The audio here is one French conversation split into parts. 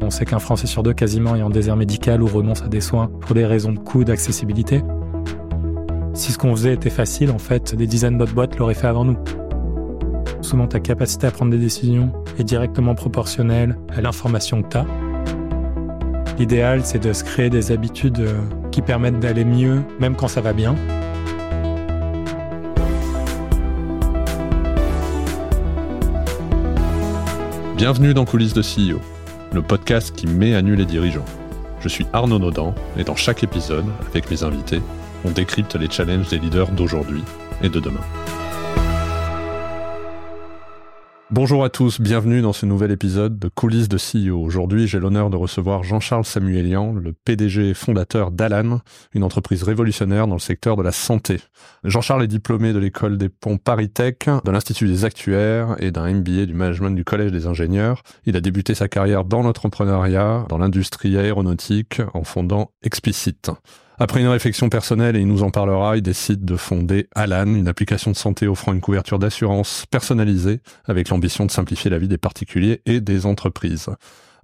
On sait qu'un Français sur deux quasiment est en désert médical ou renonce à des soins pour des raisons de coût, d'accessibilité. Si ce qu'on faisait était facile, en fait, des dizaines d'autres boîtes l'auraient fait avant nous. Souvent, ta capacité à prendre des décisions est directement proportionnelle à l'information que tu as. L'idéal, c'est de se créer des habitudes euh, qui permettent d'aller mieux, même quand ça va bien. Bienvenue dans Coulisses de CEO, le podcast qui met à nu les dirigeants. Je suis Arnaud Naudan et dans chaque épisode, avec mes invités, on décrypte les challenges des leaders d'aujourd'hui et de demain. Bonjour à tous, bienvenue dans ce nouvel épisode de Coulisses de CEO. Aujourd'hui, j'ai l'honneur de recevoir Jean-Charles Samuelian, le PDG et fondateur d'Alan, une entreprise révolutionnaire dans le secteur de la santé. Jean-Charles est diplômé de l'école des ponts Paris Tech, de l'Institut des actuaires et d'un MBA du management du Collège des ingénieurs. Il a débuté sa carrière dans l'entrepreneuriat, dans l'industrie aéronautique, en fondant Explicit. Après une réflexion personnelle, et il nous en parlera, il décide de fonder Alan, une application de santé offrant une couverture d'assurance personnalisée avec l'ambition de simplifier la vie des particuliers et des entreprises.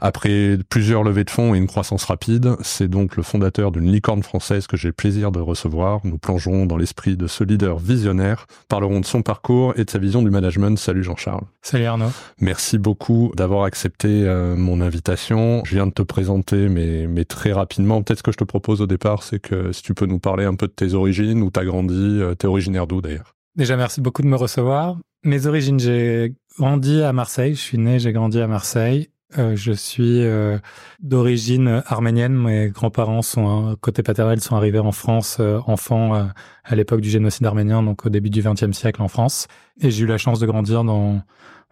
Après plusieurs levées de fonds et une croissance rapide, c'est donc le fondateur d'une licorne française que j'ai le plaisir de recevoir. Nous plongerons dans l'esprit de ce leader visionnaire, parlerons de son parcours et de sa vision du management. Salut Jean-Charles. Salut Arnaud. Merci beaucoup d'avoir accepté euh, mon invitation. Je viens de te présenter, mais, mais très rapidement. Peut-être ce que je te propose au départ, c'est que si tu peux nous parler un peu de tes origines, où tu as grandi, euh, t'es originaire d'où d'ailleurs Déjà, merci beaucoup de me recevoir. Mes origines, j'ai grandi à Marseille. Je suis né, j'ai grandi à Marseille. Euh, je suis euh, d'origine arménienne. Mes grands-parents sont euh, côté paternel sont arrivés en France enfants à l'époque du génocide arménien, donc au début du XXe siècle en France. Et j'ai eu la chance de grandir dans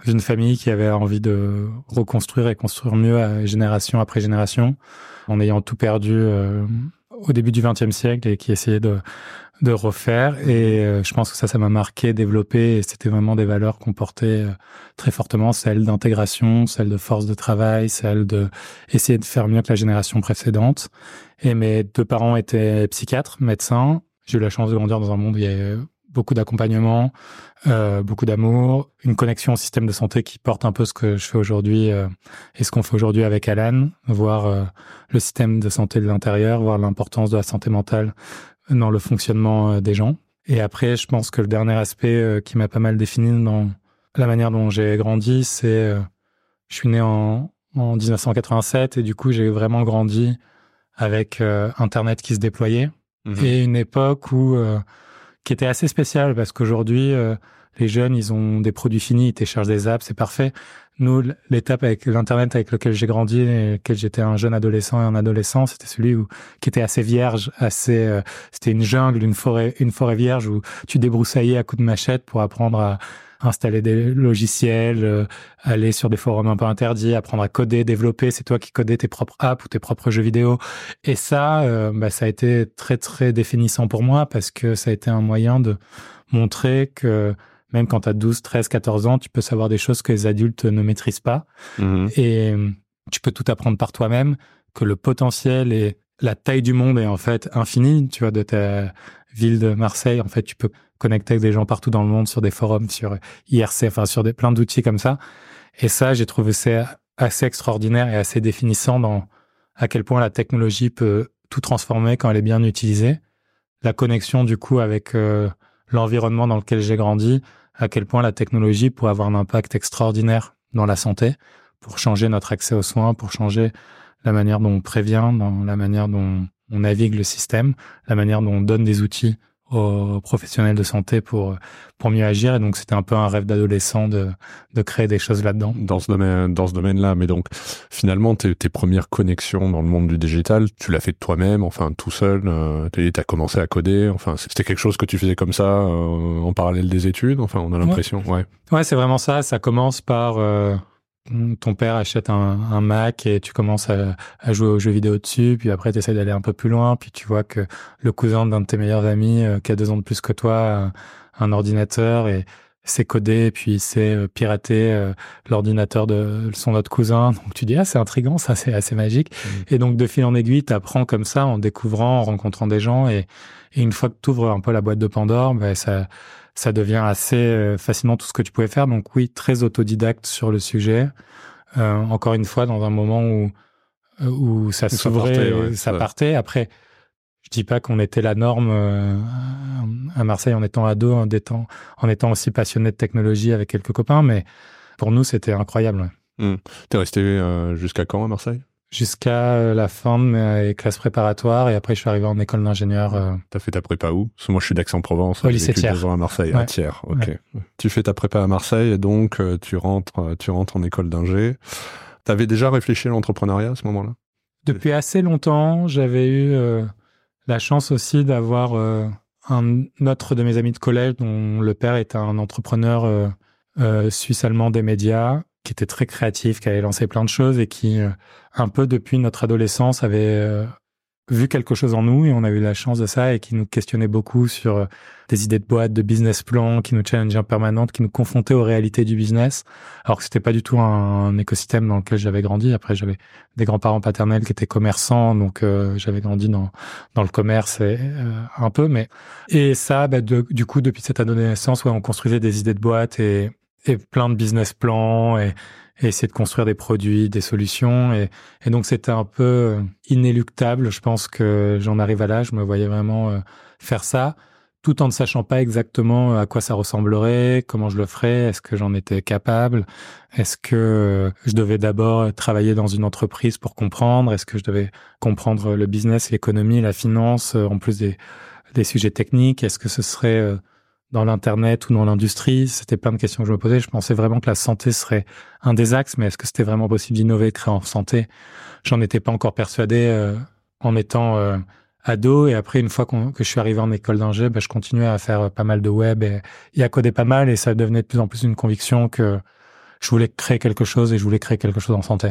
une famille qui avait envie de reconstruire et construire mieux génération après génération, en ayant tout perdu au début du XXe siècle et qui essayait de de refaire. Et euh, je pense que ça, ça m'a marqué, développé. Et c'était vraiment des valeurs qu'on portait euh, très fortement, celle d'intégration, celle de force de travail, celle de essayer de faire mieux que la génération précédente. Et mes deux parents étaient psychiatres, médecins. J'ai eu la chance de grandir dans un monde où il y a beaucoup d'accompagnement, euh, beaucoup d'amour, une connexion au système de santé qui porte un peu ce que je fais aujourd'hui euh, et ce qu'on fait aujourd'hui avec Alan, voir euh, le système de santé de l'intérieur, voir l'importance de la santé mentale dans le fonctionnement euh, des gens. Et après, je pense que le dernier aspect euh, qui m'a pas mal défini dans la manière dont j'ai grandi, c'est euh, je suis né en, en 1987 et du coup, j'ai vraiment grandi avec Internet qui se déployait mhm. et une époque où qui était assez spéciale parce qu'aujourd'hui, les jeunes, ils ont des produits finis, ils téléchargent des apps, c'est parfait. Nous, l'étape avec l'internet avec lequel j'ai grandi et lequel j'étais un jeune adolescent et un adolescent, c'était celui où qui était assez vierge, assez. Euh, c'était une jungle, une forêt, une forêt vierge où tu débroussaillais à coups de machette pour apprendre à installer des logiciels, euh, aller sur des forums un peu interdits, apprendre à coder, développer. C'est toi qui codais tes propres apps ou tes propres jeux vidéo. Et ça, euh, bah, ça a été très très définissant pour moi parce que ça a été un moyen de montrer que même quand tu as 12, 13, 14 ans, tu peux savoir des choses que les adultes ne maîtrisent pas. Mhm. Et euh, tu peux tout apprendre par toi-même, que le potentiel et la taille du monde est en fait infinie. Tu vois, de ta ville de Marseille, en fait, tu peux connecter avec des gens partout dans le monde sur des forums, sur IRC, enfin, sur des, plein d'outils comme ça. Et ça, j'ai trouvé ça assez extraordinaire et assez définissant dans à quel point la technologie peut tout transformer quand elle est bien utilisée. La connexion, du coup, avec euh, l'environnement dans lequel j'ai grandi, à quel point la technologie pourrait avoir un impact extraordinaire dans la santé, pour changer notre accès aux soins, pour changer la manière dont on prévient, dans la manière dont on navigue le système, la manière dont on donne des outils aux professionnels de santé pour pour mieux agir. Et donc c'était un peu un rêve d'adolescent de de créer des choses là-dedans. Dans ce domaine dans ce domaine-là. Mais donc finalement tes, tes premières connexions dans le monde du digital tu l'as fait de toi-même enfin tout seul euh, tu as commencé à coder. Enfin c'était quelque chose que tu faisais comme ça euh, en parallèle des études? Enfin on a l'impression ouais. Ouais, c'est vraiment ça. Ça commence par euh, ton père achète un, Mac et tu commences à, jouer aux jeux vidéo dessus, puis après tu essaies d'aller un peu plus loin, puis tu vois que le cousin d'un de tes meilleurs amis euh, qui a deux ans de plus que toi a un ordinateur et c'est codé, puis c'est euh, pirater euh, l'ordinateur de son autre cousin. Donc tu dis ah c'est intrigant, ça c'est assez magique. Mmh. Et donc de fil en aiguille, tu apprends comme ça en découvrant, en rencontrant des gens et, une fois que tu ouvres un peu la boîte de Pandore, ben ça ça devient assez euh, facilement tout ce que tu pouvais faire. Donc oui, très autodidacte sur le sujet. encore une fois, dans un moment où où ça s'ouvrait, ça, partait. Après, je dis pas qu'on était la norme à Marseille en étant ado, en étant, en étant aussi passionné de technologie avec quelques copains, mais pour nous, c'était incroyable. Mmh. T'es resté jusqu'à quand à Marseille? Jusqu'à euh, la fin de mes classes préparatoires et après je suis arrivé en école d'ingénieur. Euh. T'as fait ta prépa où? Parce que moi je suis d'Aix-en-Provence. Au lycée Thiers. à Marseille, à Thiers. Ok. Tu fais ta prépa à Marseille et donc euh, tu rentres, tu rentres en école d'ingé. T'avais déjà réfléchi à l'entrepreneuriat à ce moment-là? Depuis assez longtemps, j'avais eu la chance aussi d'avoir un autre de mes amis de collège dont le père est un entrepreneur suisse-allemand des médias qui était très créatif, qui avait lancé plein de choses et qui, euh, un peu depuis notre adolescence, avait euh, vu quelque chose en nous et on a eu la chance de ça et qui nous questionnait beaucoup sur euh, des idées de boîte, de business plan, qui nous challengeait en permanente, qui nous confrontait aux réalités du business, alors que c'était pas du tout un, écosystème dans lequel j'avais grandi. Après, j'avais des grands-parents paternels qui étaient commerçants, donc j'avais grandi dans dans le commerce et, un peu, mais et ça, bah, du coup, depuis cette adolescence, ouais, on construisait des idées de boîte et et plein de business plans et, essayer de construire des produits, des solutions. Et, donc, c'était un peu euh, inéluctable. Je pense que j'en arrive à là. Je me voyais vraiment euh, faire ça, tout en ne sachant pas exactement à quoi ça ressemblerait, comment je le ferais, est-ce que j'en étais capable, est-ce que euh, je devais d'abord travailler dans une entreprise pour comprendre, est-ce que je devais comprendre le business, l'économie, la finance, en plus des sujets techniques, est-ce que ce serait dans l'internet ou dans l'industrie C'était plein de questions que je me posais. Je pensais vraiment que la santé serait un des axes, mais est-ce que c'était vraiment possible d'innover, de créer en santé? J'en étais pas encore persuadé euh, en étant euh, ado. Et après, une fois que je suis arrivé en école d'ingé, bah, je continuais à faire pas mal de web et, et, à coder pas mal. Et ça devenait de plus en plus une conviction que je voulais créer quelque chose et je voulais créer quelque chose en santé.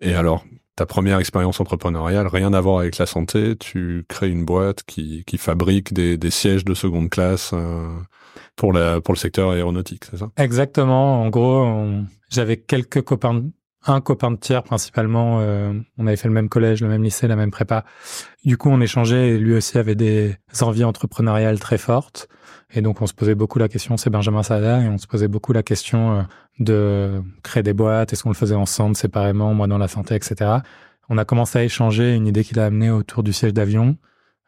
Et alors, ta première expérience entrepreneuriale, rien à voir avec la santé, tu crées une boîte qui, qui fabrique des, des sièges de seconde classe euh, pour, la, pour le secteur aéronautique, c'est ça? Exactement. En gros, j'avais quelques copains, un copain de tiers principalement. Euh, on avait fait le même collège, le même lycée, la même prépa. Du coup, on échangeait et lui aussi avait des envies entrepreneuriales très fortes. Et donc, on se posait beaucoup la question, c'est Benjamin Sada, et on se posait beaucoup la question euh, de créer des boîtes, est-ce qu'on le faisait ensemble, séparément, moi dans la santé, etc. On a commencé à échanger une idée qu'il a amenée autour du siège d'avion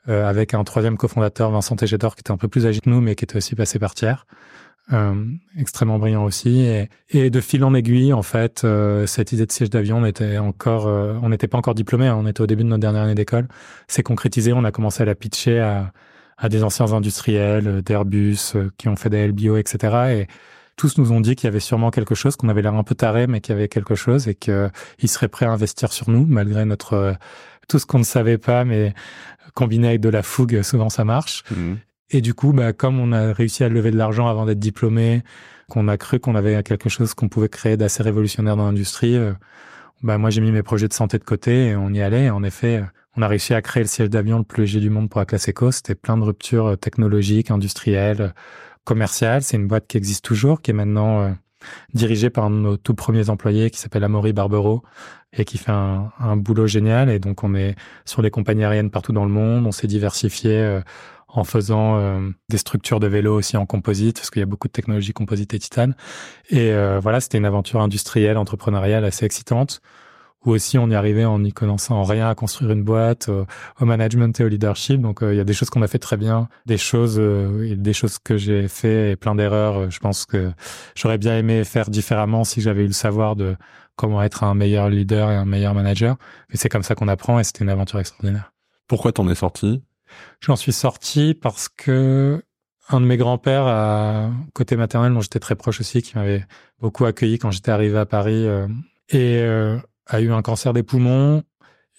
euh, avec un troisième cofondateur, Vincent Tegetor, qui était un peu plus âgé que nous, mais qui était aussi passé par tiers. Euh, extrêmement brillant aussi. Et, de fil en aiguille, en fait, cette idée de siège d'avion, on était encore, on n'était pas encore diplômé, hein, on était au début de notre dernière année d'école. C'est concrétisé, on a commencé à la pitcher à, à des anciens industriels, euh, d'Airbus, qui ont fait des LBO, etc. Et tous nous ont dit qu'il y avait sûrement quelque chose, qu'on avait l'air un peu taré, mais qu'il y avait quelque chose et qu'ils seraient prêts à investir sur nous, malgré notre euh, tout ce qu'on ne savait pas, mais combiné avec de la fougue, souvent ça marche. Mmh. Et du coup, bah, comme on a réussi à lever de l'argent avant d'être diplômé, qu'on a cru qu'on avait quelque chose qu'on pouvait créer d'assez révolutionnaire dans l'industrie, euh, bah, moi j'ai mis mes projets de santé de côté et on y allait. Et en effet, on a réussi à créer le siège d'avion le plus léger du monde pour la classe éco. C'était plein de ruptures euh, technologiques, industrielles, commercial. C'est une boîte qui existe toujours, qui est maintenant euh, dirigée par un de nos tout premiers employés qui s'appelle Amaury Barbero et qui fait un, boulot génial. Et donc, on est sur les compagnies aériennes partout dans le monde. On s'est diversifié euh, en faisant euh, des structures de vélo aussi en composite, parce qu'il y a beaucoup de technologies composite et titane. Et voilà, c'était une aventure industrielle, entrepreneuriale assez excitante ou aussi on y arrivait en n'y connaissant rien à construire une boîte, euh, au management et au leadership. Donc euh, il y a des choses qu'on a fait très bien, des choses, euh, des choses que j'ai fait et plein d'erreurs. je pense que j'aurais bien aimé faire différemment si j'avais eu le savoir de comment être un meilleur leader et un meilleur manager. Mais c'est comme ça qu'on apprend et c'était une aventure extraordinaire. Pourquoi t'en es sorti? J'en suis sorti parce que un de mes grands-pères, à côté maternel, dont j'étais très proche aussi, qui m'avait beaucoup accueilli quand j'étais arrivé à Paris, et a eu un cancer des poumons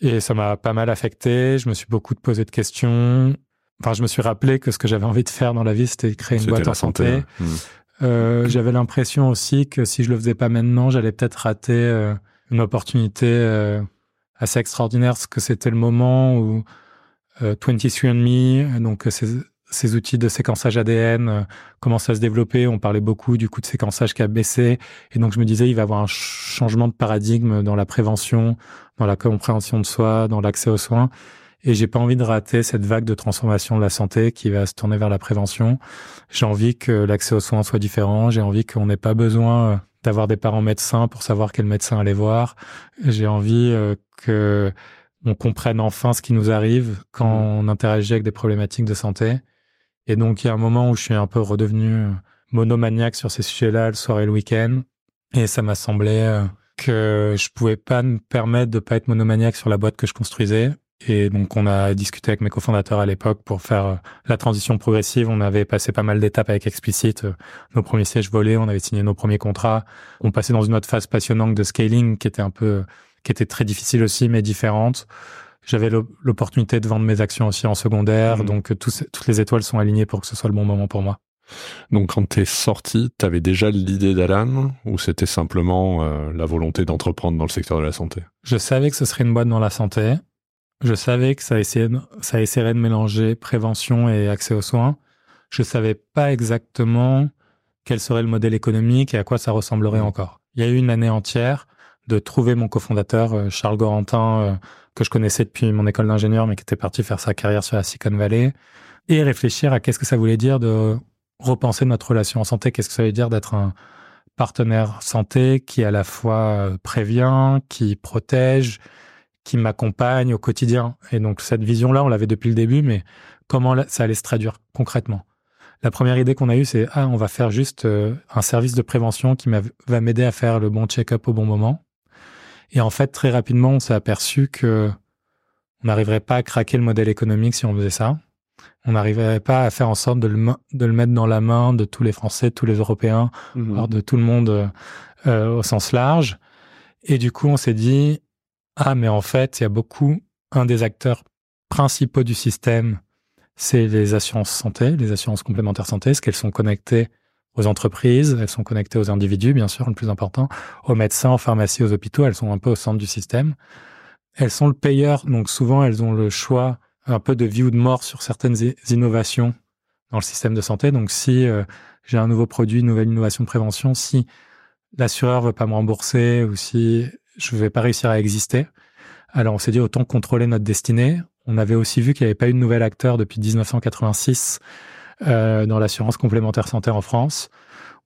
et ça m'a pas mal affecté. Je me suis beaucoup posé de questions. Enfin, je me suis rappelé que ce que j'avais envie de faire dans la vie, c'était créer une boîte en santé. Hmm. Euh, j'avais l'impression aussi que si je le faisais pas maintenant, j'allais peut-être rater euh, une opportunité euh, assez extraordinaire, parce que c'était le moment où 23andMe, donc ces outils de séquençage ADN euh, commencent à se développer. On parlait beaucoup du coup de séquençage qui a baissé. Et donc, je me disais, il va y avoir un changement de paradigme dans la prévention, dans la compréhension de soi, dans l'accès aux soins. Et j'ai pas envie de rater cette vague de transformation de la santé qui va se tourner vers la prévention. J'ai envie que l'accès aux soins soit différent. J'ai envie qu'on n'ait pas besoin d'avoir des parents médecins pour savoir quel médecin aller voir. J'ai envie euh, que on comprenne enfin ce qui nous arrive quand mmh. on interagit avec des problématiques de santé. Et donc, il y a un moment où je suis un peu redevenu euh, monomaniaque sur ces sujets-là, le soir et le week-end. Et ça m'a semblé euh, que je pouvais pas me permettre de pas être monomaniaque sur la boîte que je construisais. Et donc, on a discuté avec mes cofondateurs à l'époque pour faire euh, la transition progressive. On avait passé pas mal d'étapes avec Explicit. Nos premiers sièges volés, on avait signé nos premiers contrats. On passait dans une autre phase passionnante de scaling qui était un peu, qui était très difficile aussi, mais différente. J'avais l'opportunité de vendre mes actions aussi en secondaire. Mmh. Donc, toutes les étoiles sont alignées pour que ce soit le bon moment pour moi. Donc quand t'es sorti, t'avais déjà l'idée d'Alan ou c'était simplement euh, la volonté d'entreprendre dans le secteur de la santé? Je savais que ce serait une boîte dans la santé. Je savais que ça, essayait, ça essaierait de mélanger prévention et accès aux soins. Je savais pas exactement quel serait le modèle économique et à quoi ça ressemblerait mmh. encore. Il y a eu une année entière de trouver mon cofondateur, euh, Charles Gorantin, euh, que je connaissais depuis mon école d'ingénieur, mais qui était parti faire sa carrière sur la Silicon Valley, et réfléchir à qu'est-ce que ça voulait dire de repenser notre relation en santé. Qu'est-ce que ça veut dire d'être un partenaire santé qui à la fois euh, prévient, qui protège, qui m'accompagne au quotidien? Et donc cette vision-là, on l'avait depuis le début, mais comment ça allait se traduire concrètement? La première idée qu'on a eue, c'est ah, on va faire juste un service de prévention qui va m'aider à faire le bon check-up au bon moment. Et en fait, très rapidement, on s'est aperçu que on n'arriverait pas à craquer le modèle économique si on faisait ça on n'arriverait pas à faire en sorte de le, de le mettre dans la main de tous les Français, de tous les Européens, mmh. de tout le monde euh, au sens large. Et du coup, on s'est dit, ah, mais en fait, il y a beaucoup, un des acteurs principaux du système, c'est les assurances santé, les assurances complémentaires santé, parce qu'elles sont connectées aux entreprises, elles sont connectées aux individus, bien sûr, le plus important, aux médecins, aux pharmacies, aux hôpitaux, elles sont un peu au centre du système. Elles sont le payeur, donc souvent elles ont le choix un peu de vie ou de mort sur certaines innovations dans le système de santé. Donc, si euh, j'ai un nouveau produit, une nouvelle innovation de prévention, si l'assureur veut pas me rembourser ou si je vais pas réussir à exister, alors on s'est dit autant contrôler notre destinée. On avait aussi vu qu'il n'y avait pas eu de nouvel acteur depuis 1986 euh, dans l'assurance complémentaire santé en France.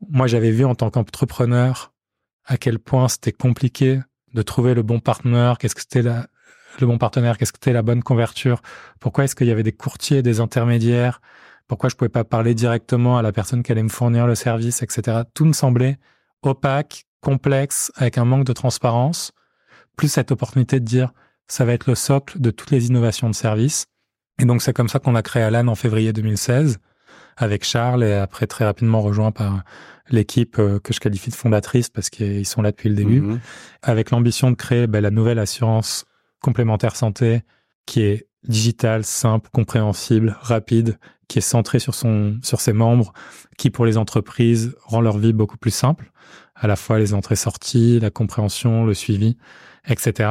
Moi, j'avais vu en tant qu'entrepreneur à quel point c'était compliqué de trouver le bon partenaire, qu'est-ce que c'était la, le bon partenaire, qu'est-ce que c'était la bonne couverture, pourquoi est-ce qu'il y avait des courtiers, des intermédiaires, pourquoi je pouvais pas parler directement à la personne qui allait me fournir le service, etc. Tout me semblait opaque, complexe, avec un manque de transparence, plus cette opportunité de dire ça va être le socle de toutes les innovations de service. Et donc c'est comme ça qu'on a créé Alan en février 2016 avec Charles et après très rapidement rejoint par l'équipe euh, que je qualifie de fondatrice parce qu'ils sont là depuis le début, mm-hmm. avec l'ambition de créer ben, la nouvelle assurance complémentaire santé qui est digital, simple, compréhensible, rapide, qui est centré sur son sur ses membres, qui pour les entreprises rend leur vie beaucoup plus simple, à la fois les entrées-sorties, la compréhension, le suivi, etc.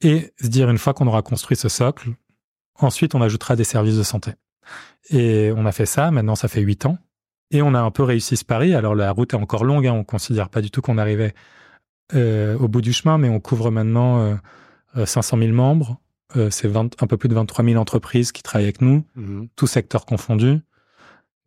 Et se dire une fois qu'on aura construit ce socle, ensuite on ajoutera des services de santé. Et on a fait ça, maintenant ça fait huit ans, et on a un peu réussi ce pari. Alors la route est encore longue, hein, on considère pas du tout qu'on arrivait euh, au bout du chemin, mais on couvre maintenant euh, 500 euh, 000 membres, euh, c'est un peu plus de 23 000 entreprises qui travaillent avec nous, mmh. tous secteurs confondus,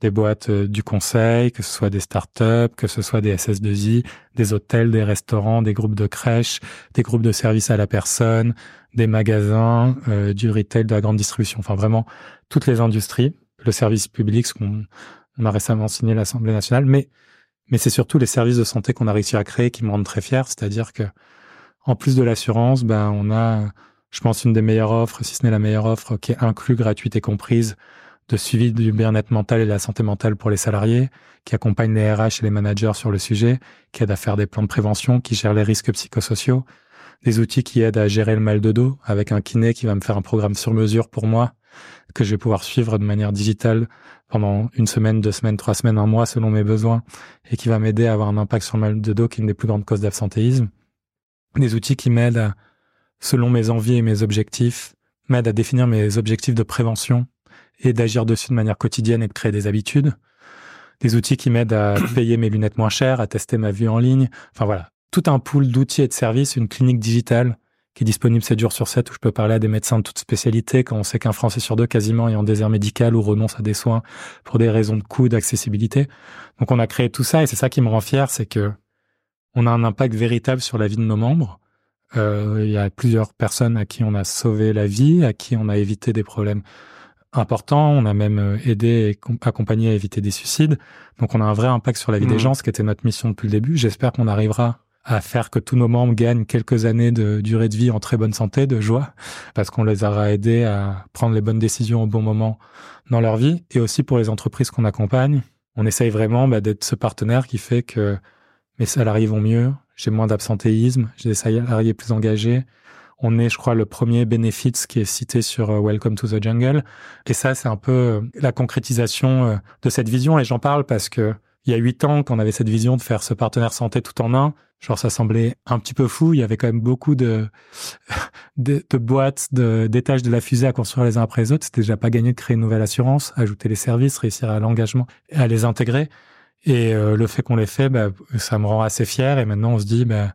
des boîtes euh, du conseil, que ce soit des startups, que ce soit des SS2I, des hôtels, des restaurants, des groupes de crèches, des groupes de services à la personne, des magasins, du retail, de la grande distribution, enfin vraiment toutes les industries, le service public, ce qu'on a récemment signé l'Assemblée nationale, mais mais c'est surtout les services de santé qu'on a réussi à créer qui me rendent très fier, c'est-à-dire que en plus de l'assurance, ben, on a, je pense, une des meilleures offres, si ce n'est la meilleure offre, qui est inclue, gratuite et comprise, de suivi du bien-être mental et de la santé mentale pour les salariés, qui accompagne les RH et les managers sur le sujet, qui aide à faire des plans de prévention, qui gère les risques psychosociaux, des outils qui aident à gérer le mal de dos, avec un kiné qui va me faire un programme sur mesure pour moi, que je vais pouvoir suivre de manière digitale pendant une semaine, deux semaines, trois semaines, un mois selon mes besoins, et qui va m'aider à avoir un impact sur le mal de dos, qui est une des plus grandes causes d'absentéisme. Des outils qui m'aident, selon mes envies et mes objectifs, m'aident à définir mes objectifs de prévention et d'agir dessus de manière quotidienne et de créer des habitudes. Des outils qui m'aident à payer mes lunettes moins chères, à tester ma vue en ligne. Enfin voilà, tout un pool d'outils et de services, une clinique digitale qui est disponible 7 jours sur 7 où je peux parler à des médecins de toute spécialité quand on sait qu'un Français sur deux quasiment est en désert médical ou renonce à des soins pour des raisons de coût, d'accessibilité. Donc on a créé tout ça et c'est ça qui me rend fier, c'est que on a un impact véritable sur la vie de nos membres. Euh, il y a plusieurs personnes à qui on a sauvé la vie, à qui on a évité des problèmes importants. On a même euh, aidé et accompagné à éviter des suicides. Donc on a un vrai impact sur la vie des mmh. gens, ce qui était notre mission depuis le début. J'espère qu'on arrivera à faire que tous nos membres gagnent quelques années de durée de vie en très bonne santé, de joie, parce qu'on les aura aidés à prendre les bonnes décisions au bon moment dans leur vie. Et aussi pour les entreprises qu'on accompagne, on essaye vraiment bah, d'être ce partenaire qui fait que mes salariés vont mieux, j'ai moins d'absentéisme, j'ai des salariés plus engagés. On est, je crois, le premier Benefits qui est cité sur euh, Welcome to the Jungle. Et ça, c'est un peu euh, la concrétisation euh, de cette vision. Et j'en parle parce que il y a huit ans, qu'on avait cette vision de faire ce partenaire santé tout en un, genre ça semblait un petit peu fou. Il y avait quand même beaucoup de, de, de boîtes, d'étages de, la fusée à construire les uns après les autres. C'était déjà pas gagné de créer une nouvelle assurance, ajouter les services, réussir à l'engagement à les intégrer. Et le fait qu'on les fait, bah, ça me rend assez fier. Et maintenant, on se dit, bah,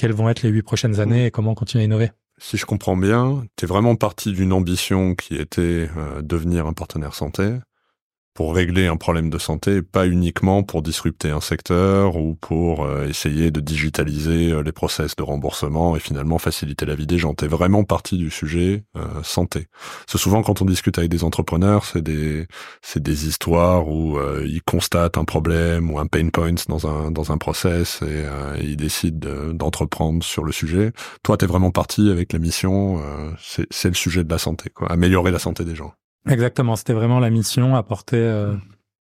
quelles vont être les huit prochaines années et comment continuer à innover. Si je comprends bien, tu es vraiment parti d'une ambition qui était euh, devenir un partenaire santé pour régler un problème de santé, pas uniquement pour disrupter un secteur ou pour euh, essayer de digitaliser euh, les process de remboursement et finalement faciliter la vie des gens. T'es vraiment partie du sujet euh, santé. C'est souvent quand on discute avec des entrepreneurs, c'est des c'est des histoires où ils constatent un problème ou un pain point dans un dans un process et, ils décident d'entreprendre sur le sujet. Toi, t'es vraiment parti avec la mission, c'est le sujet de la santé, quoi, améliorer la santé des gens. Exactement, c'était vraiment la mission, apporter, euh, mm.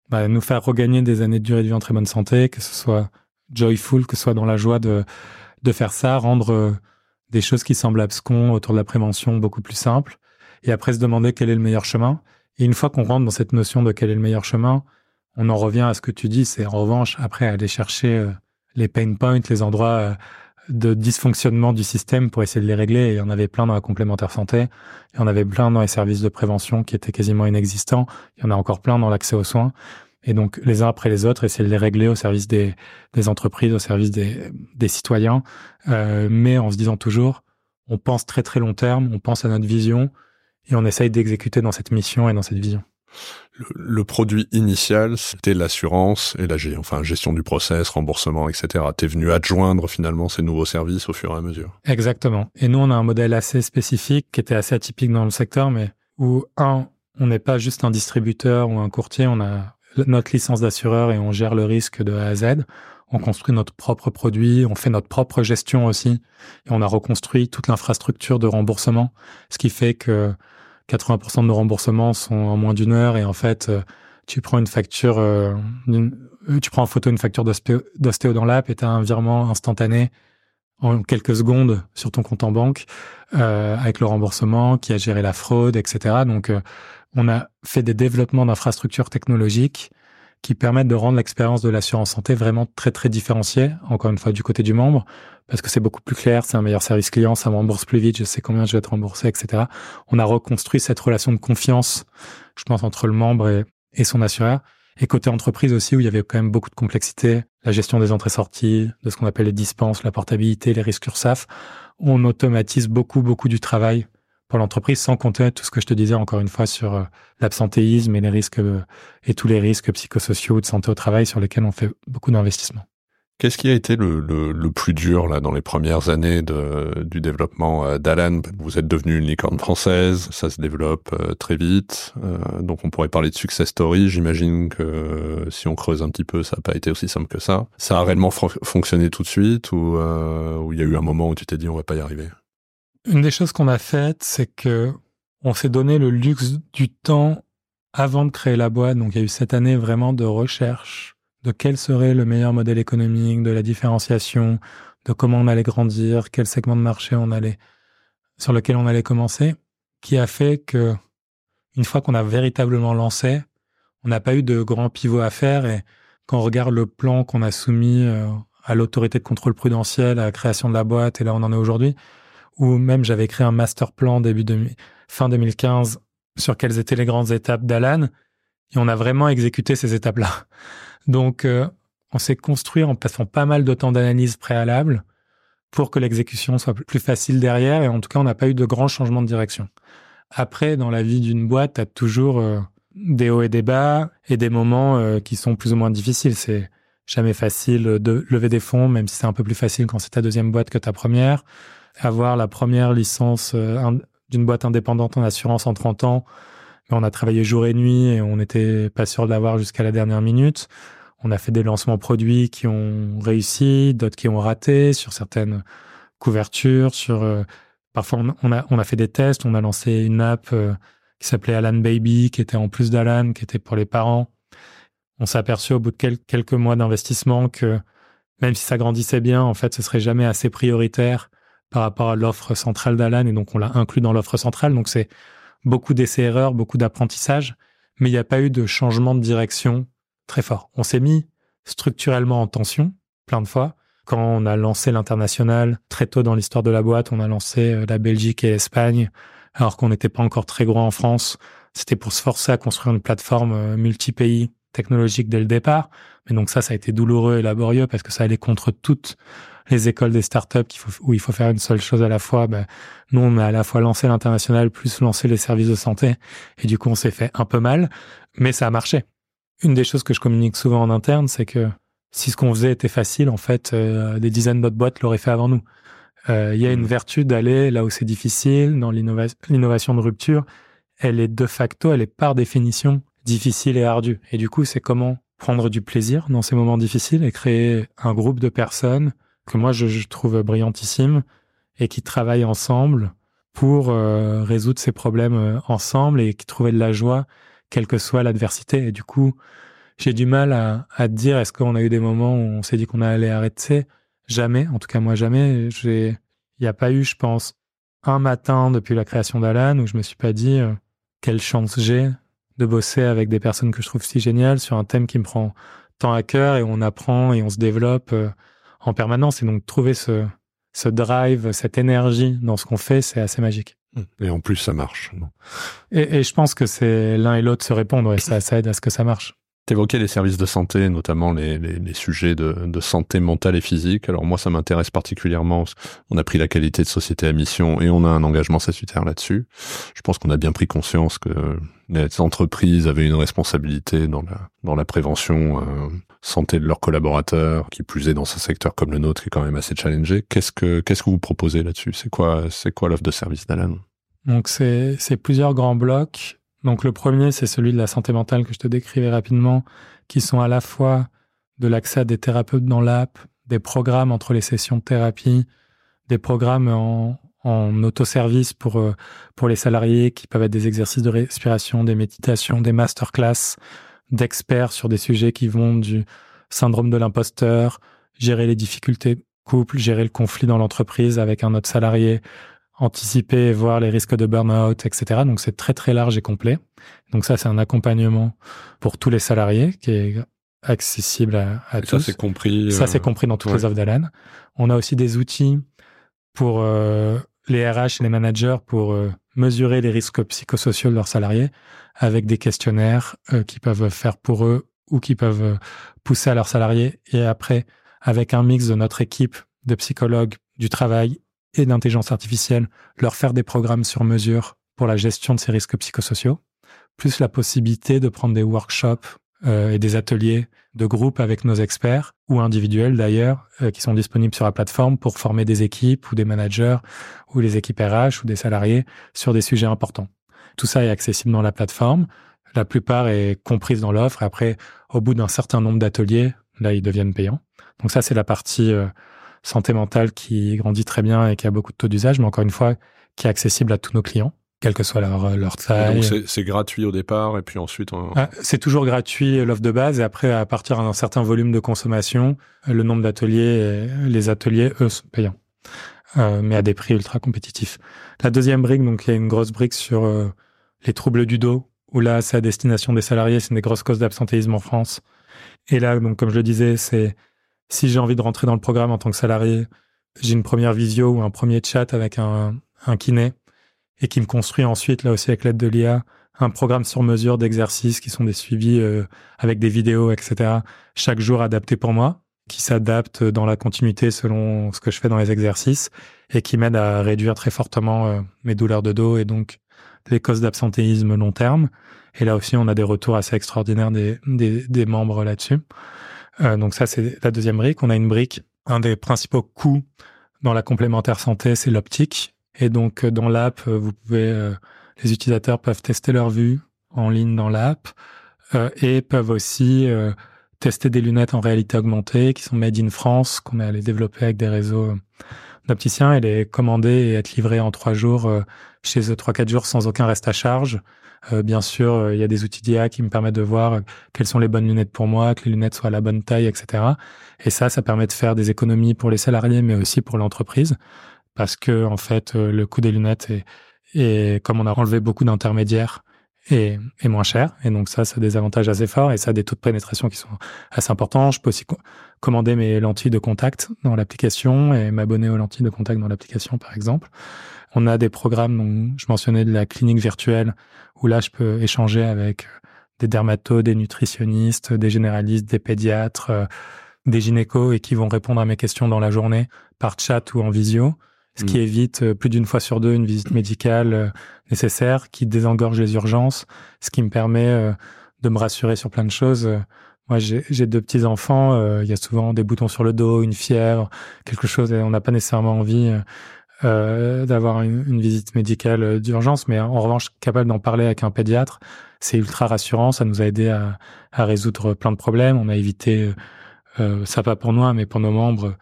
bah, nous faire regagner des années de durée de vie en très bonne santé, que ce soit joyful, que ce soit dans la joie de, de faire ça, rendre euh, des choses qui semblent abscons autour de la prévention beaucoup plus simples, et après se demander quel est le meilleur chemin. Et une fois qu'on rentre dans cette notion de quel est le meilleur chemin, on en revient à ce que tu dis, c'est en revanche après aller chercher euh, les pain points, les endroits de dysfonctionnement du système pour essayer de les régler. Et il y en avait plein dans la complémentaire santé. Il y en avait plein dans les services de prévention qui étaient quasiment inexistants. Il y en a encore plein dans l'accès aux soins. Et donc, les uns après les autres, essayer de les régler au service des, des entreprises, au service des, des citoyens. Euh, mais en se disant toujours, on pense très très long terme, on pense à notre vision et on essaye d'exécuter dans cette mission et dans cette vision le, produit initial, c'était l'assurance et la enfin gestion du process, remboursement, etc. T'es venu adjoindre finalement ces nouveaux services au fur et à mesure. Exactement. Et nous, on a un modèle assez spécifique qui était assez atypique dans le secteur, mais où un, on n'est pas juste un distributeur ou un courtier, on a notre licence d'assureur et on gère le risque de A à Z. On construit notre propre produit, on fait notre propre gestion aussi, et on a reconstruit toute l'infrastructure de remboursement, ce qui fait que 80% de nos remboursements sont en moins d'une heure et en fait, euh, tu prends une facture, euh, euh, tu prends en photo une facture d'ostéo dans l'app et tu as un virement instantané en quelques secondes sur ton compte en banque avec le remboursement qui a géré la fraude, etc. Donc, on a fait des développements d'infrastructures technologiques qui permettent de rendre l'expérience de l'assurance santé vraiment très très différenciée, encore une fois du côté du membre, parce que c'est beaucoup plus clair, c'est un meilleur service client, ça me rembourse plus vite, je sais combien je vais être remboursé, etc. On a reconstruit cette relation de confiance, je pense, entre le membre et, et son assureur. Et côté entreprise aussi, où il y avait quand même beaucoup de complexité, la gestion des entrées-sorties, de ce qu'on appelle les dispenses, la portabilité, les risques URSAF, on automatise beaucoup, beaucoup du travail pour l'entreprise, sans compter tout ce que je te disais encore une fois sur euh, l'absentéisme et les risques euh, et tous les risques psychosociaux de santé au travail sur lesquels on fait beaucoup d'investissements. Qu'est-ce qui a été le, le, plus dur là dans les premières années du développement euh, d'Alan? Vous êtes devenu une licorne française, ça se développe très vite, donc on pourrait parler de success story. J'imagine que si on creuse un petit peu, ça n'a pas été aussi simple que ça. Ça a réellement fonctionné tout de suite ou il y a eu un moment où tu t'es dit on va pas y arriver? Une des choses qu'on a faites, c'est que on s'est donné le luxe du temps avant de créer la boîte. Donc, il y a eu cette année vraiment de recherche de quel serait le meilleur modèle économique, de la différenciation, de comment on allait grandir, quel segment de marché on allait, sur lequel on allait commencer, qui a fait que, une fois qu'on a véritablement lancé, on n'a pas eu de grands pivots à faire et quand on regarde le plan qu'on a soumis euh, à l'autorité de contrôle prudentiel, à la création de la boîte et là on en est aujourd'hui, où même j'avais créé un master plan début de, fin 2015 sur quelles étaient les grandes étapes d'Alan, et on a vraiment exécuté ces étapes-là. Donc, euh, on s'est construit en passant pas mal de temps d'analyse préalable pour que l'exécution soit plus facile derrière, et en tout cas, on n'a pas eu de grands changements de direction. Après, dans la vie d'une boîte, tu as toujours euh, des hauts et des bas, et des moments euh, qui sont plus ou moins difficiles. C'est jamais facile de lever des fonds, même si c'est un peu plus facile quand c'est ta deuxième boîte que ta première. Avoir la première licence euh, d'une boîte indépendante en assurance en 30 ans, on a travaillé jour et nuit et on n'était pas sûr de l'avoir jusqu'à la dernière minute. On a fait des lancements produits qui ont réussi, d'autres qui ont raté sur certaines couvertures, sur euh, parfois on a on a fait des tests, on a lancé une app euh, qui s'appelait Alan Baby, qui était en plus d'Alan, qui était pour les parents. On s'est aperçu au bout de quelques mois d'investissement que même si ça grandissait bien, en fait, ce serait jamais assez prioritaire par rapport à l'offre centrale d'Alan, et donc on l'a inclus dans l'offre centrale. Donc c'est beaucoup d'essais-erreurs, beaucoup d'apprentissage, mais il n'y a pas eu de changement de direction très fort. On s'est mis structurellement en tension plein de fois. Quand on a lancé l'international, très tôt dans l'histoire de la boîte, on a lancé euh, la Belgique et l'Espagne, alors qu'on n'était pas encore très gros en France. C'était pour se forcer à construire une plateforme euh, multi-pays technologique dès le départ. Mais donc ça, ça a été douloureux et laborieux parce que ça allait contre toutes les écoles des startups faut, où il faut faire une seule chose à la fois. Ben, nous, on a à la fois lancé l'international plus lancé les services de santé. Et du coup, on s'est fait un peu mal, mais ça a marché. Une des choses que je communique souvent en interne, c'est que si ce qu'on faisait était facile, en fait, euh, des dizaines d'autres boîtes l'auraient fait avant nous. Euh, il y a une mmh. vertu d'aller là où c'est difficile, dans l'innovation de rupture. Elle est de facto, elle est par définition difficile et ardue. Et du coup, c'est comment prendre du plaisir dans ces moments difficiles et créer un groupe de personnes que moi je, trouve brillantissime et qui travaillent ensemble pour euh, résoudre ces problèmes euh, ensemble et qui trouver de la joie quelle que soit l'adversité. Et du coup, j'ai du mal à, à dire est-ce qu'on a eu des moments où on s'est dit qu'on allait arrêter? Jamais, en tout cas moi jamais. Il n'y a pas eu, je pense, un matin depuis la création d'Alan où je me suis pas dit euh, quelle chance j'ai de bosser avec des personnes que je trouve si géniales sur un thème qui me prend tant à cœur et on apprend et on se développe en permanence. Et donc trouver ce, ce drive, cette énergie dans ce qu'on fait, c'est assez magique. Mmh. Et en plus, ça marche. Et, et, je pense que c'est l'un et l'autre se répondre et ça, ça aide à ce que ça marche. T'évoquais les services de santé, notamment les, les, les sujets de, de, santé mentale et physique. Alors moi, ça m'intéresse particulièrement. On a pris la qualité de société à mission et on a un engagement statutaire là-dessus. Je pense qu'on a bien pris conscience que les entreprises avaient une responsabilité dans la, dans la prévention euh, santé de leurs collaborateurs, qui plus est dans un secteur comme le nôtre qui est quand même assez challengé. Qu'est-ce que qu'est-ce que vous proposez là-dessus? C'est quoi c'est quoi l'offre de service d'Alan? Donc c'est plusieurs grands blocs. Donc le premier c'est celui de la santé mentale que je te décrivais rapidement, qui sont à la fois de l'accès à des thérapeutes dans l'app, des programmes entre les sessions de thérapie, des programmes en, en autoservice pour, euh, pour les salariés qui peuvent être des exercices de respiration, des méditations, des masterclass d'experts sur des sujets qui vont du syndrome de l'imposteur, gérer les difficultés couple, gérer le conflit dans l'entreprise avec un autre salarié, anticiper et voir les risques de burn-out, etc. Donc c'est très très large et complet. Donc ça c'est un accompagnement pour tous les salariés qui est accessible à, à tous. Ça c'est compris. Ça c'est euh, compris dans toutes les offres d'Alan. On a aussi des outils pour euh, les RH et les managers pour euh, mesurer les risques psychosociaux de leurs salariés avec des questionnaires euh, qui peuvent faire pour eux ou qui peuvent euh, pousser à leurs salariés. Et après, avec un mix de notre équipe de psychologues du travail et d'intelligence artificielle, leur faire des programmes sur mesure pour la gestion de ces risques psychosociaux, plus la possibilité de prendre des workshops euh, et des ateliers de groupe avec nos experts ou individuels d'ailleurs euh, qui sont disponibles sur la plateforme pour former des équipes ou des managers ou les équipes RH ou des salariés sur des sujets importants. Tout ça est accessible dans la plateforme. La plupart est comprise dans l'offre. Après, au bout d'un certain nombre d'ateliers, là, ils deviennent payants. Donc ça, c'est la partie euh, santé mentale qui grandit très bien et qui a beaucoup de taux d'usage, mais encore une fois, qui est accessible à tous nos clients quelle que soit leur, leur taille. donc c'est gratuit au départ et puis ensuite ah, c'est toujours gratuit l'offre de base et après à partir d'un certain volume de consommation, le nombre d'ateliers, les ateliers eux sont payants, euh, mais à des prix ultra compétitifs. La deuxième brique donc il y a une grosse brique sur euh, les troubles du dos où là c'est à destination des salariés, c'est une des grosses causes d'absentéisme en France. Et là donc comme je le disais c'est si j'ai envie de rentrer dans le programme en tant que salarié, j'ai une première visio ou un premier chat avec un, un kiné et qui me construit ensuite, là aussi avec l'aide de l'IA, un programme sur mesure d'exercices qui sont des suivis euh, avec des vidéos, etc. Chaque jour adapté pour moi, qui s'adapte dans la continuité selon ce que je fais dans les exercices et qui m'aide à réduire très fortement euh, mes douleurs de dos et donc les causes d'absentéisme long terme. Et là aussi, on a des retours assez extraordinaires des, des, des membres là-dessus. donc ça, c'est la deuxième brique. On a une brique. Un des principaux coûts dans la complémentaire santé, c'est l'optique. Et donc, dans l'app, vous pouvez, les utilisateurs peuvent tester leur vue en ligne dans l'app et peuvent aussi tester des lunettes en réalité augmentée qui sont made in France, qu'on est allé développer avec des réseaux d'opticiens et les commander et être livrés en trois jours euh, chez eux, trois, quatre jours sans aucun reste à charge. Euh, bien sûr, euh, il y a des outils d'IA qui me permettent de voir quelles sont les bonnes lunettes pour moi, que les lunettes soient à la bonne taille, etc. Et ça, ça permet de faire des économies pour les salariés, mais aussi pour l'entreprise, parce que en fait, le coût des lunettes est, et comme on a enlevé beaucoup d'intermédiaires, et, et, moins cher. Et donc ça, ça a des avantages assez forts et ça a des taux de pénétration qui sont assez importants. Je peux aussi commander mes lentilles de contact dans l'application et m'abonner aux lentilles de contact dans l'application, par exemple. On a des programmes, dont je mentionnais de la clinique virtuelle, où là, je peux échanger avec des dermatos, des nutritionnistes, des généralistes, des pédiatres, euh, des gynécos et qui vont répondre à mes questions dans la journée par chat ou en visio ce qui mm. évite euh, plus d'une fois sur deux une visite médicale euh, nécessaire, qui désengorge les urgences, ce qui me permet euh, de me rassurer sur plein de choses. Moi, j'ai deux petits enfants. Il y a souvent des boutons sur le dos, une fièvre, quelque chose, et on n'a pas nécessairement envie euh, d'avoir une, une, visite médicale d'urgence, mais en revanche, capable d'en parler avec un pédiatre, c'est ultra rassurant. Ça nous a aidé à, à, résoudre plein de problèmes. On a évité, euh, ça pas pour nous, mais pour nos membres,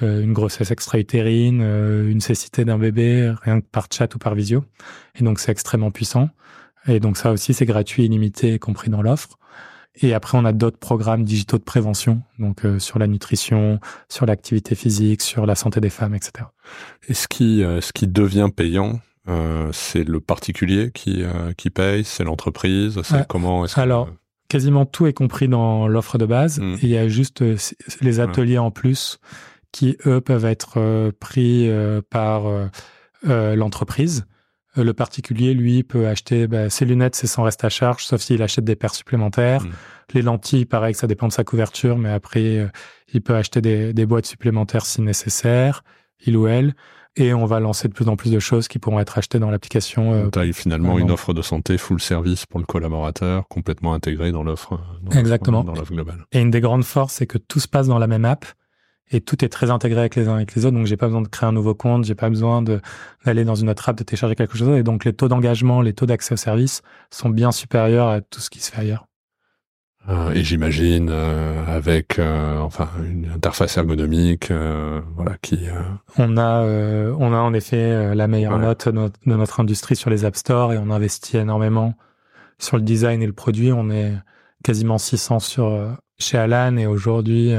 une grossesse extra-utérine, euh, une cécité d'un bébé, rien que par chat ou par visio. Et donc, c'est extrêmement puissant. Et donc, ça aussi, c'est gratuit, illimité, compris dans l'offre. Et après, on a d'autres programmes digitaux de prévention, donc euh, sur la nutrition, sur l'activité physique, sur la santé des femmes, etc. Et ce qui, ce qui devient payant, c'est le particulier qui, qui paye, c'est l'entreprise, c'est comment Alors, quasiment tout est compris dans l'offre de base. Mmh. il y a juste les ateliers en plus qui, eux, peuvent être euh, pris euh, par euh, l'entreprise. Le particulier, lui, peut acheter bah, ses lunettes, c'est sans reste à charge, sauf s'il achète des paires supplémentaires. Mmh. Les lentilles, pareil, ça dépend de sa couverture, mais après, il peut acheter des, des, boîtes supplémentaires si nécessaire, il ou elle. Et on va lancer de plus en plus de choses qui pourront être achetées dans l'application. Euh, finalement une offre de santé full service pour le collaborateur, complètement intégrée dans l'offre. Exactement. Dans l'offre globale. Et une des grandes forces, c'est que tout se passe dans la même app et tout est très intégré avec les uns avec les autres. Donc, j'ai pas besoin de créer un nouveau compte, j'ai pas besoin de d'aller dans une autre app, de télécharger quelque chose. Et donc, les taux d'engagement, les taux d'accès au service sont bien supérieurs à tout ce qui se fait ailleurs. Euh, et j'imagine euh, avec euh, enfin une interface ergonomique, voilà qui. On a on a en effet la meilleure note de notre, industrie sur les App Store et on investit énormément sur le design et le produit. On est quasiment 600 sur chez Alan et aujourd'hui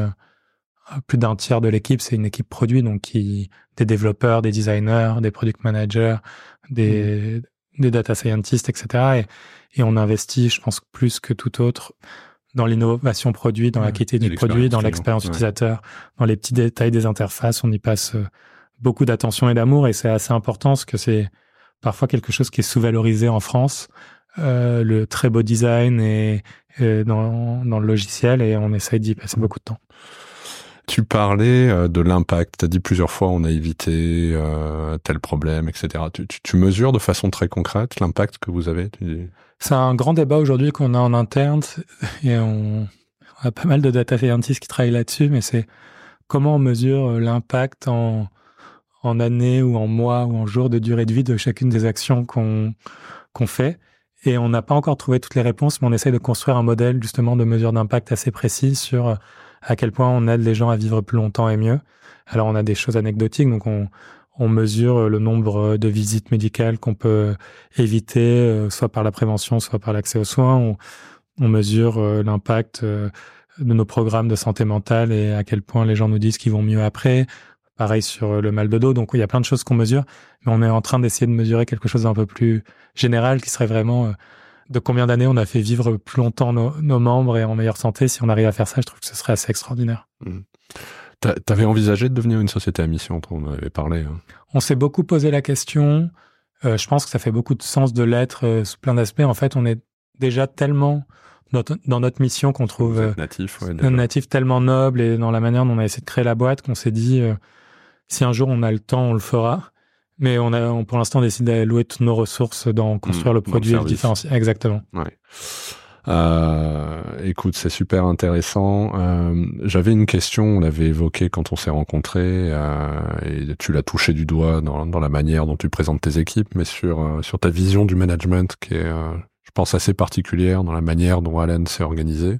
plus d'un tiers de l'équipe, c'est une équipe produit, donc qui, des développeurs, des designers, des product managers, des, mmh. des data scientists, etc. Et, et, on investit, je pense, plus que tout autre dans l'innovation produit, dans la qualité du produit, dans l'expérience utilisateur, dans les petits détails des interfaces. On y passe euh, beaucoup d'attention et d'amour et c'est assez important parce que c'est parfois quelque chose qui est sous-valorisé en France. Euh, le très beau design et, et dans, dans le logiciel et on essaye d'y passer beaucoup de temps. Tu parlais euh, de l'impact. Tu as dit plusieurs fois on a évité euh, tel problème, etc. Tu, mesures de façon très concrète l'impact que vous avez C'est un grand débat aujourd'hui qu'on a en interne et on, a pas mal de data scientists qui travaillent là-dessus, mais c'est comment on mesure euh, l'impact en, en années ou en mois ou en jours de durée de vie de chacune des actions qu'on qu'on fait. Et on n'a pas encore trouvé toutes les réponses, mais on essaye de construire un modèle justement de mesure d'impact assez précis sur à quel point on aide les gens à vivre plus longtemps et mieux. Alors on a des choses anecdotiques, donc on, on mesure le nombre de visites médicales qu'on peut éviter, euh, soit par la prévention, soit par l'accès aux soins. On, on mesure euh, l'impact euh, de nos programmes de santé mentale et à quel point les gens nous disent qu'ils vont mieux après. Pareil sur le mal de dos. Donc il y a plein de choses qu'on mesure, mais on est en train d'essayer de mesurer quelque chose d'un peu plus général qui serait vraiment de combien d'années on a fait vivre plus longtemps nos, membres et en meilleure santé. Si on arrive à faire ça, je trouve que ce serait assez extraordinaire. Mmh. T'avais envisagé de devenir une société à mission, on en avait parlé. Hein. On s'est beaucoup posé la question. Euh, je pense que ça fait beaucoup de sens de l'être euh, sous plein d'aspects. En fait, on est déjà tellement dans notre mission qu'on trouve euh, natif, natif tellement noble et dans la manière dont on a essayé de créer la boîte qu'on s'est dit si un jour on a le temps, on le fera. Mais on a, pour l'instant, décidé d'allouer toutes nos ressources dans construire mmh, le produit et le différencier. Exactement. Ouais. Euh, écoute, c'est super intéressant. Euh, J'avais une question, on l'avait évoqué quand on s'est rencontrés, euh, et tu l'as touché du doigt dans, dans, la manière dont tu présentes tes équipes, mais sur sur ta vision du management qui est, je pense, assez particulière dans la manière dont Alan s'est organisé.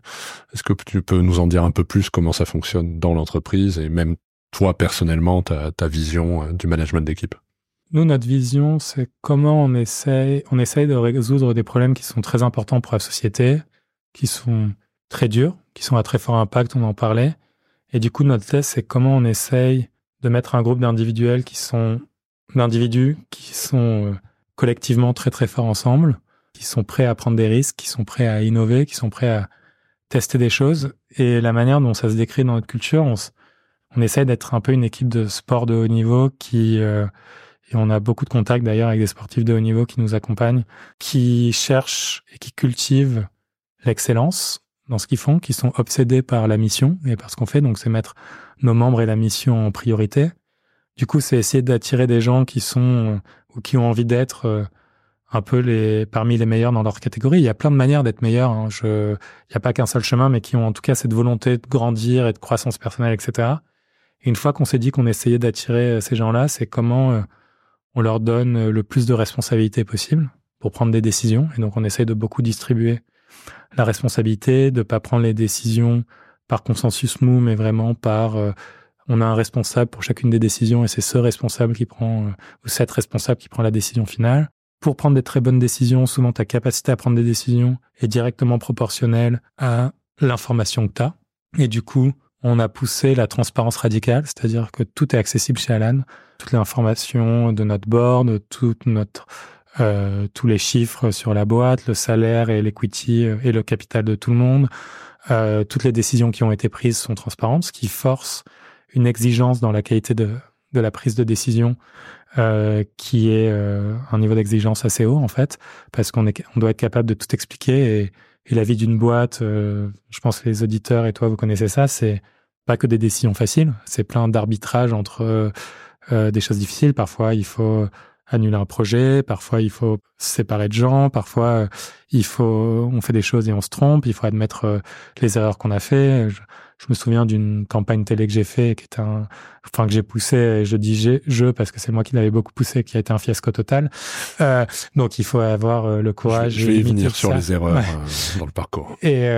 Est-ce que tu peux nous en dire un peu plus comment ça fonctionne dans l'entreprise et même toi personnellement ta, ta vision du management d'équipe? Nous, notre vision, c'est comment on essaye, on essaye de résoudre des problèmes qui sont très importants pour la société, qui sont très durs, qui sont à très fort impact, on en parlait. Et du coup, notre test, c'est comment on essaye de mettre un groupe d'individuels qui sont, d'individus qui sont euh, collectivement très très forts ensemble, qui sont prêts à prendre des risques, qui sont prêts à innover, qui sont prêts à tester des choses. Et la manière dont ça se décrit dans notre culture, on, on essaye d'être un peu une équipe de sport de haut niveau qui, euh, et on a beaucoup de contacts d'ailleurs avec des sportifs de haut niveau qui nous accompagnent, qui cherchent et qui cultivent l'excellence dans ce qu'ils font, qui sont obsédés par la mission et par ce qu'on fait. Donc, c'est mettre nos membres et la mission en priorité. Du coup, c'est essayer d'attirer des gens qui sont euh, ou qui ont envie d'être euh, un peu les parmi les meilleurs dans leur catégorie. Il y a plein de manières d'être meilleur. Hein. Il n'y a pas qu'un seul chemin, mais qui ont en tout cas cette volonté de grandir et de croissance personnelle, etc. Et une fois qu'on s'est dit qu'on essayait d'attirer euh, ces gens-là, c'est comment on leur donne euh, le plus de responsabilités possible pour prendre des décisions. Et donc, on essaye de beaucoup distribuer la responsabilité, de pas prendre les décisions par consensus mou, mais vraiment par euh, on a un responsable pour chacune des décisions et c'est ce responsable qui prend, euh, ou cette responsable qui prend la décision finale. Pour prendre des très bonnes décisions, souvent ta capacité à prendre des décisions est directement proportionnelle à l'information que tu as. Et du coup, on a poussé la transparence radicale, c'est-à-dire que tout est accessible chez Alan, toute l'information de notre board, toute notre euh, tous les chiffres sur la boîte, le salaire et l'equity euh, et le capital de tout le monde. Euh, toutes les décisions qui ont été prises sont transparentes, ce qui force une exigence dans la qualité de, de la prise de décision qui est un niveau d'exigence assez haut en fait, parce qu'on est, on doit être capable de tout expliquer et, et la vie d'une boîte, je pense que les auditeurs et toi vous connaissez ça, c'est pas que des décisions faciles, c'est plein d'arbitrages entre euh, des choses difficiles. Parfois, il faut annuler un projet, parfois il faut se séparer de gens, parfois euh, il faut on fait des choses et on se trompe, il faut admettre euh, les erreurs qu'on a fait. Je, me souviens d'une campagne télé que j'ai fait qui était un enfin que j'ai poussé et je dis je parce que c'est moi qui l'avais beaucoup poussé qui a été un fiasco total. Euh, donc il faut avoir le courage je, vais y venir sur les erreurs dans le parcours. Et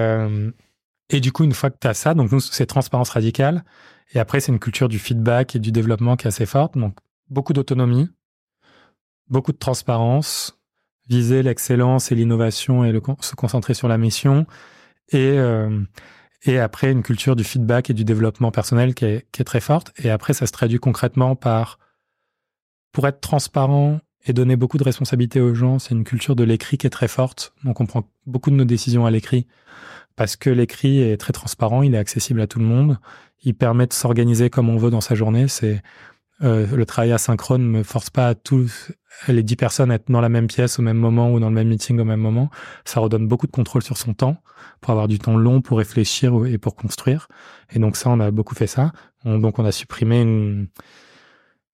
et du coup une fois que tu as ça, donc nous c'est transparence radicale et après, c'est une culture du feedback et du développement qui est assez forte. Donc, beaucoup d'autonomie, beaucoup de transparence, viser l'excellence et l'innovation et se concentrer sur la mission. Et, euh, et après, une culture du feedback et du développement personnel qui est, qui est très forte. Et après, ça se traduit concrètement par, pour être transparent et donner beaucoup de responsabilités aux gens, c'est une culture de l'écrit qui est très forte. Donc, on prend beaucoup de nos décisions à l'écrit parce que l'écrit est très transparent, il est accessible à tout le monde il permet de s'organiser comme on veut dans sa journée. C'est euh, le travail asynchrone ne me force pas à tous les dix personnes à être dans la même pièce au même moment ou dans le même meeting au même moment. Ça redonne beaucoup de contrôle sur son temps pour avoir du temps long pour réfléchir et pour construire. Et donc ça, on a beaucoup fait ça. donc on a supprimé une,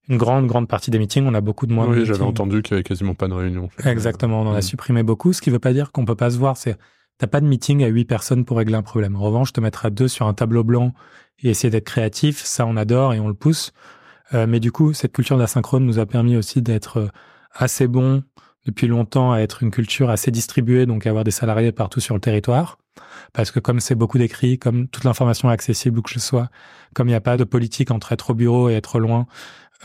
une grande, grande partie des meetings. On a beaucoup de moins oui, j'avais entendu qu'il y avait quasiment pas de réunion. Exactement. On en a supprimé beaucoup. Ce qui veut pas dire qu'on peut pas se voir. C'est, t'as pas de meeting à huit personnes pour régler un problème. En revanche, te mettre à deux sur un tableau blanc et essayer d'être créatif, ça on adore et on le pousse. Euh, mais du coup, cette culture d'asynchrone nous a permis aussi d'être euh, assez bon depuis longtemps à être une culture assez distribuée, donc avoir des salariés partout sur le territoire. Parce que comme c'est beaucoup d'écrits, comme toute l'information est accessible où que ce soit, comme il n'y a pas de politique entre être au bureau et être loin,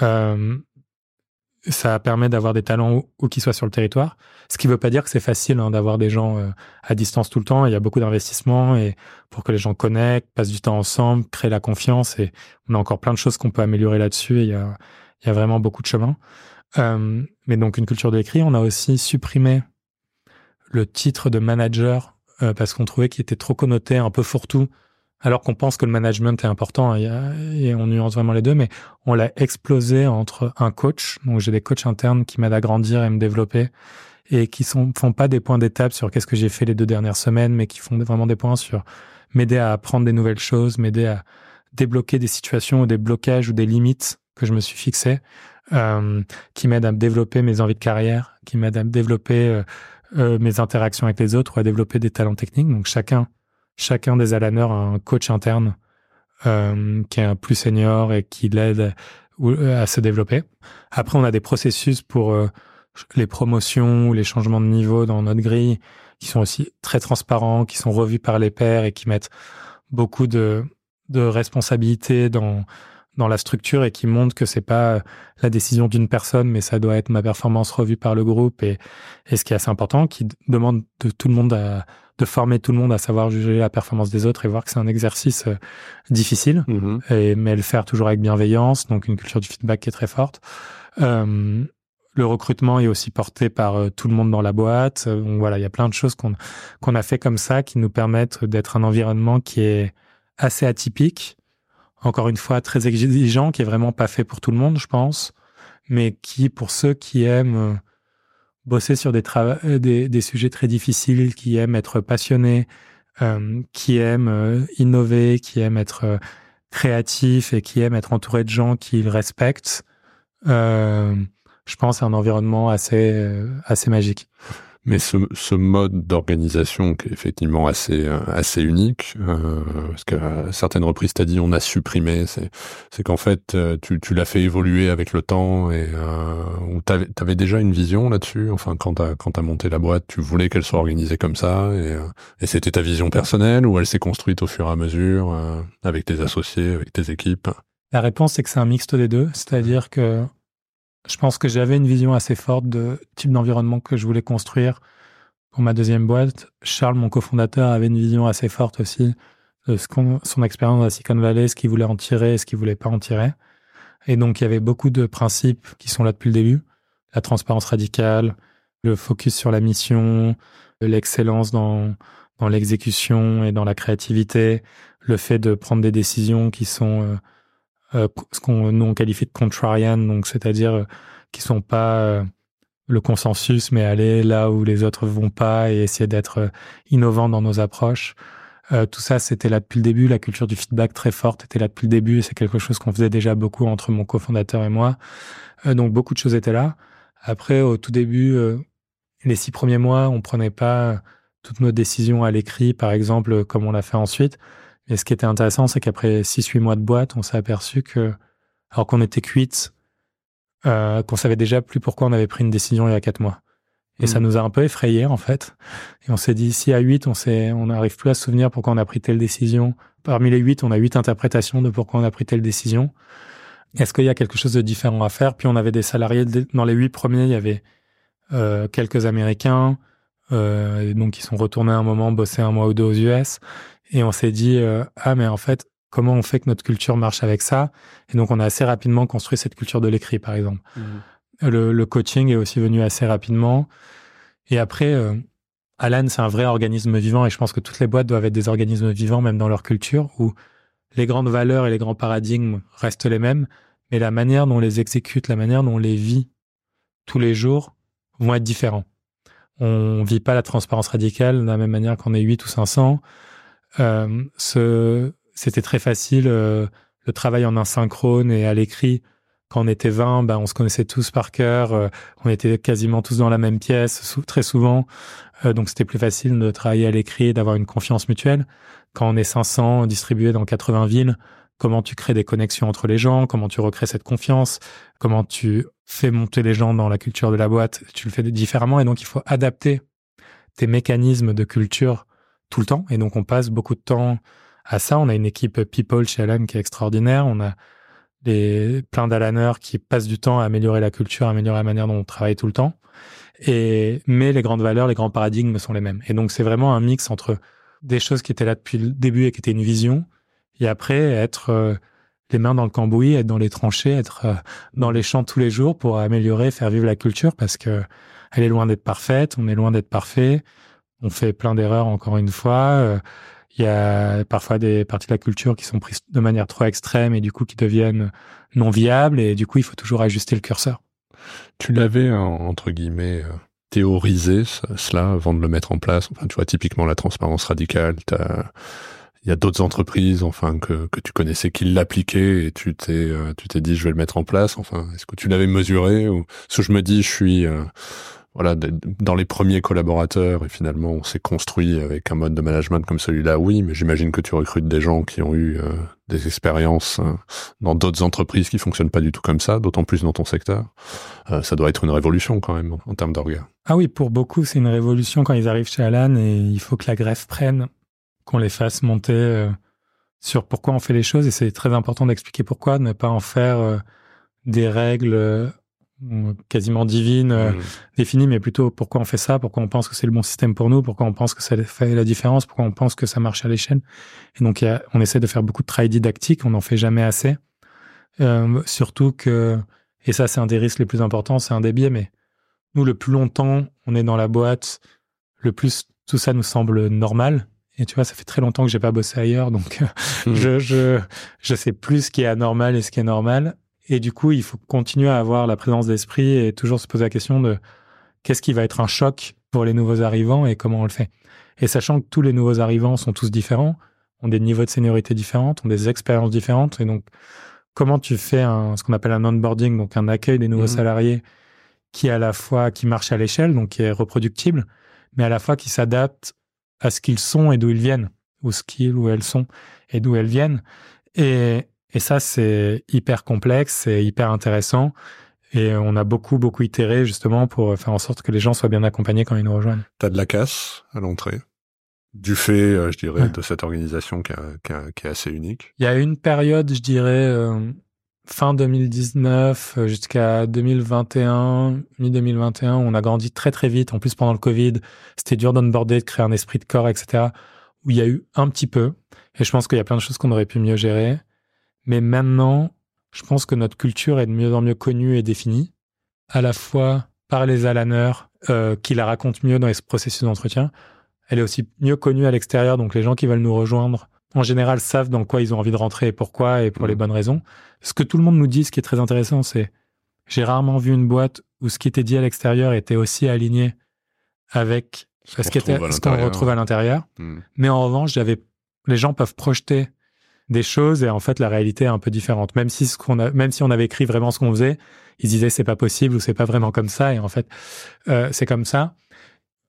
euh, ça permet d'avoir des talents où, qu'ils soient sur le territoire. Ce qui ne veut pas dire que c'est facile hein, d'avoir des gens euh, à distance tout le temps. Il y a beaucoup d'investissements et pour que les gens connectent, passent du temps ensemble, créent la confiance. Et on a encore plein de choses qu'on peut améliorer là-dessus. il y a, il y a vraiment beaucoup de chemin. Euh, mais donc une culture de l'écrit. On a aussi supprimé le titre de manager euh, parce qu'on trouvait qu'il était trop connoté, un peu fourre-tout alors qu'on pense que le management est important hein, et on nuance vraiment les deux, mais on l'a explosé entre un coach, donc j'ai des coachs internes qui m'aident à grandir et me développer et qui sont font pas des points d'étape sur qu'est-ce que j'ai fait les deux dernières semaines, mais qui font vraiment des points sur m'aider à apprendre des nouvelles choses, m'aider à débloquer des situations ou des blocages ou des limites que je me suis fixé, euh, qui m'aident à développer mes envies de carrière, qui m'aident à développer euh, euh, mes interactions avec les autres ou à développer des talents techniques. Donc chacun, chacun des Alaners a un coach interne euh, qui est un plus senior et qui l'aide à se développer. Après, on a des processus pour les promotions ou les changements de niveau dans notre grille qui sont aussi très transparents, qui sont revus par les pairs et qui mettent beaucoup de, de responsabilité dans dans la structure et qui montre que c'est pas la décision d'une personne, mais ça doit être ma performance revue par le groupe et, et ce qui est assez important, qui demande de tout le monde à, de former tout le monde à savoir juger la performance des autres et voir que c'est un exercice euh, difficile, mm-hmm. et, mais le faire toujours avec bienveillance, donc une culture du feedback qui est très forte. Euh, le recrutement est aussi porté par euh, tout le monde dans la boîte. Donc voilà, il y a plein de choses qu'on a fait comme ça qui nous permettent d'être un environnement qui est assez atypique, encore une fois très exigeant, qui est vraiment pas fait pour tout le monde, je pense, mais qui, pour ceux qui aiment bosser sur des, euh, des, des, sujets très difficiles, qui aiment être passionnés, euh, qui aiment innover, qui aiment être créatifs et qui aiment être entourés de gens qu'ils respectent, je pense à un environnement assez, assez magique. Mais ce, ce mode d'organisation qui est effectivement assez euh, assez unique, euh, parce qu'à certaines reprises t'as dit on a supprimé, c'est c'est qu'en fait euh, tu, tu l'as fait évoluer avec le temps et euh, t'avais avais déjà une vision là-dessus? Enfin quand t'as quand t'as monté la boîte, tu voulais qu'elle soit organisée comme ça et, euh, et c'était ta vision personnelle ou elle s'est construite au fur et à mesure avec tes associés, avec tes équipes? La réponse c'est que c'est un mixte des deux, c'est-à-dire que je pense que j'avais une vision assez forte de type d'environnement que je voulais construire pour ma deuxième boîte. Charles, mon cofondateur, avait une vision assez forte aussi de ce son expérience à Silicon Valley, ce qu'il voulait en tirer et ce qu'il voulait pas en tirer. Et donc, il y avait beaucoup de principes qui sont là depuis le début. La transparence radicale, le focus sur la mission, l'excellence dans, dans l'exécution et dans la créativité, le fait de prendre des décisions qui sont euh, euh, ce qu'on nous on qualifie de contrarian, donc c'est-à-dire euh, qui sont pas euh, le consensus, mais aller là où les autres vont pas et essayer d'être innovant dans nos approches. tout ça, c'était là depuis le début. La culture du feedback très forte était là depuis le début. C'est quelque chose qu'on faisait déjà beaucoup entre mon cofondateur et moi. donc beaucoup de choses étaient là. Après, au tout début, les six premiers mois, on prenait pas toutes nos décisions à l'écrit, par exemple, comme on l'a fait ensuite. Et ce qui était intéressant, c'est qu'après 6-8 mois de boîte, on s'est aperçu que, alors qu'on était cuite, euh, qu'on savait déjà plus pourquoi on avait pris une décision il y a 4 mois. Et ça hmm. nous a un peu effrayé en fait. Et on s'est dit, si à 8, on sait, on n'arrive plus à se souvenir pourquoi on a pris telle décision. Parmi les 8, on a 8 interprétations de pourquoi on a pris telle décision. Est-ce qu'il y a quelque chose de différent à faire? Puis on avait des salariés, dans les 8 premiers, il y avait euh, quelques Américains, euh, donc ils sont retournés un moment bosser un mois ou deux aux US. Et on s'est dit, euh, ah, mais en fait, comment on fait que notre culture marche avec ça? Et donc, on a assez rapidement construit cette culture de l'écrit, par exemple. Mmh. Le, coaching est aussi venu assez rapidement. Et après, euh, Alan, c'est un vrai organisme vivant et je pense que toutes les boîtes doivent être des organismes vivants, même dans leur culture, où les grandes valeurs et les grands paradigmes restent les mêmes, mais la manière dont on les exécute, la manière dont on les vit tous les jours vont être différents. On vit pas la transparence radicale de la même manière qu'on est 8 ou 500. Euh, ce, c'était très facile, euh, le travail en asynchrone et à l'écrit. Quand on était 20, ben, on se connaissait tous par cœur, euh, on était quasiment tous dans la même pièce, très souvent. donc c'était plus facile de travailler à l'écrit et d'avoir une confiance mutuelle. Quand on est 500 distribués dans 80 villes, comment tu crées des connexions entre les gens, comment tu recrées cette confiance, comment tu fais monter les gens dans la culture de la boîte, tu le fais différemment et donc il faut adapter tes mécanismes de culture tout le temps. Et donc, on passe beaucoup de temps à ça. On a une équipe people chez Alan qui est extraordinaire. On a des, plein d'Alaners qui passent du temps à améliorer la culture, à améliorer la manière dont on travaille tout le temps. Et, mais les grandes valeurs, les grands paradigmes sont les mêmes. Et donc, c'est vraiment un mix entre des choses qui étaient là depuis le début et qui étaient une vision, et après être euh, les mains dans le cambouis, être dans les tranchées, être euh, dans les champs tous les jours pour améliorer, faire vivre la culture parce que elle est loin d'être parfaite, on est loin d'être parfait on fait plein d'erreurs encore une fois. Euh, il y a parfois des parties de la culture qui sont prises de manière trop extrême et du coup qui deviennent non viables et du coup il faut toujours ajuster le curseur. Tu l'avais entre guillemets euh, théorisé cela avant de le mettre en place? Enfin, tu vois typiquement la transparence radicale. Il y a d'autres entreprises, enfin que, que tu connaissais qui l'appliquaient et tu t'es euh, tu t'es dit je vais le mettre en place. Enfin, est-ce que tu l'avais mesuré ou ce que je me dis je suis voilà, dans les premiers collaborateurs et finalement on s'est construit avec un mode de management comme celui-là, oui, mais j'imagine que tu recrutes des gens qui ont eu euh, des expériences euh, dans d'autres entreprises qui fonctionnent pas du tout comme ça, d'autant plus dans ton secteur. Euh, ça doit être une révolution quand même en, termes d'orgas. Ah oui, pour beaucoup c'est une révolution quand ils arrivent chez Alan et il faut que la greffe prenne, qu'on les fasse monter sur pourquoi on fait les choses et c'est très important d'expliquer pourquoi, ne pas en faire des règles quasiment divine euh, mmh. définie, mais plutôt pourquoi on fait ça, pourquoi on pense que c'est le bon système pour nous, pourquoi on pense que ça fait la différence, pourquoi on pense que ça marche à l'échelle. Et donc, on essaie de faire beaucoup de travail didactique, on n'en fait jamais assez. Euh, surtout que, et ça c'est un des risques les plus importants, c'est un des biais, mais nous, le plus longtemps on est dans la boîte, le plus tout ça nous semble normal. Et tu vois, ça fait très longtemps que j'ai pas bossé ailleurs, donc mmh. je, je, je sais plus ce qui est anormal et ce qui est normal. Et du coup, il faut continuer à avoir la présence d'esprit et toujours se poser la question de qu'est-ce qui va être un choc pour les nouveaux arrivants et comment on le fait. Et sachant que tous les nouveaux arrivants sont tous différents, ont des niveaux de seniorité différents, ont des expériences différentes. Et donc, comment tu fais un, ce qu'on appelle un onboarding, donc un accueil des nouveaux mmh salariés qui à la fois qui marche à l'échelle, donc qui est reproductible, mais à la fois qui s'adapte à ce qu'ils sont et d'où ils viennent, ou ce qu'ils ou elles sont et d'où elles viennent. Et, et ça, c'est hyper complexe, c'est hyper intéressant. Et on a beaucoup, beaucoup itéré justement pour faire en sorte que les gens soient bien accompagnés quand ils nous rejoignent. T'as de la casse à l'entrée? Du fait, euh, je dirais, de cette organisation qui, est assez unique? Il y a une période, je dirais, euh, fin 2019 euh, jusqu'à 2021, mi-2021, on a grandi très très vite. En plus, pendant le Covid, c'était dur d'onboarder, de créer un esprit de corps, etc. Où il y a eu un petit peu. Et je pense qu'il y a plein de choses qu'on aurait pu mieux gérer. Mais maintenant, je pense que notre culture est de mieux en mieux connue et définie, à la fois par les alaneurs euh, qui la racontent mieux dans les processus d'entretien. Elle est aussi mieux connue à l'extérieur, donc les gens qui veulent nous rejoindre, en général, savent dans quoi ils ont envie de rentrer et pourquoi et pour les mmh. bonnes raisons. Ce que tout le monde nous dit, ce qui est très intéressant, c'est j'ai rarement vu une boîte où ce qui était dit à l'extérieur était aussi aligné avec ce qu'on retrouve à l'intérieur. Mmh. Mais en revanche, j'avais les gens peuvent projeter des choses et en fait la réalité est un peu différente. Même si ce qu'on a, même si on avait écrit vraiment ce qu'on faisait, ils disaient c'est pas possible ou c'est pas vraiment comme ça et en fait euh, c'est comme ça.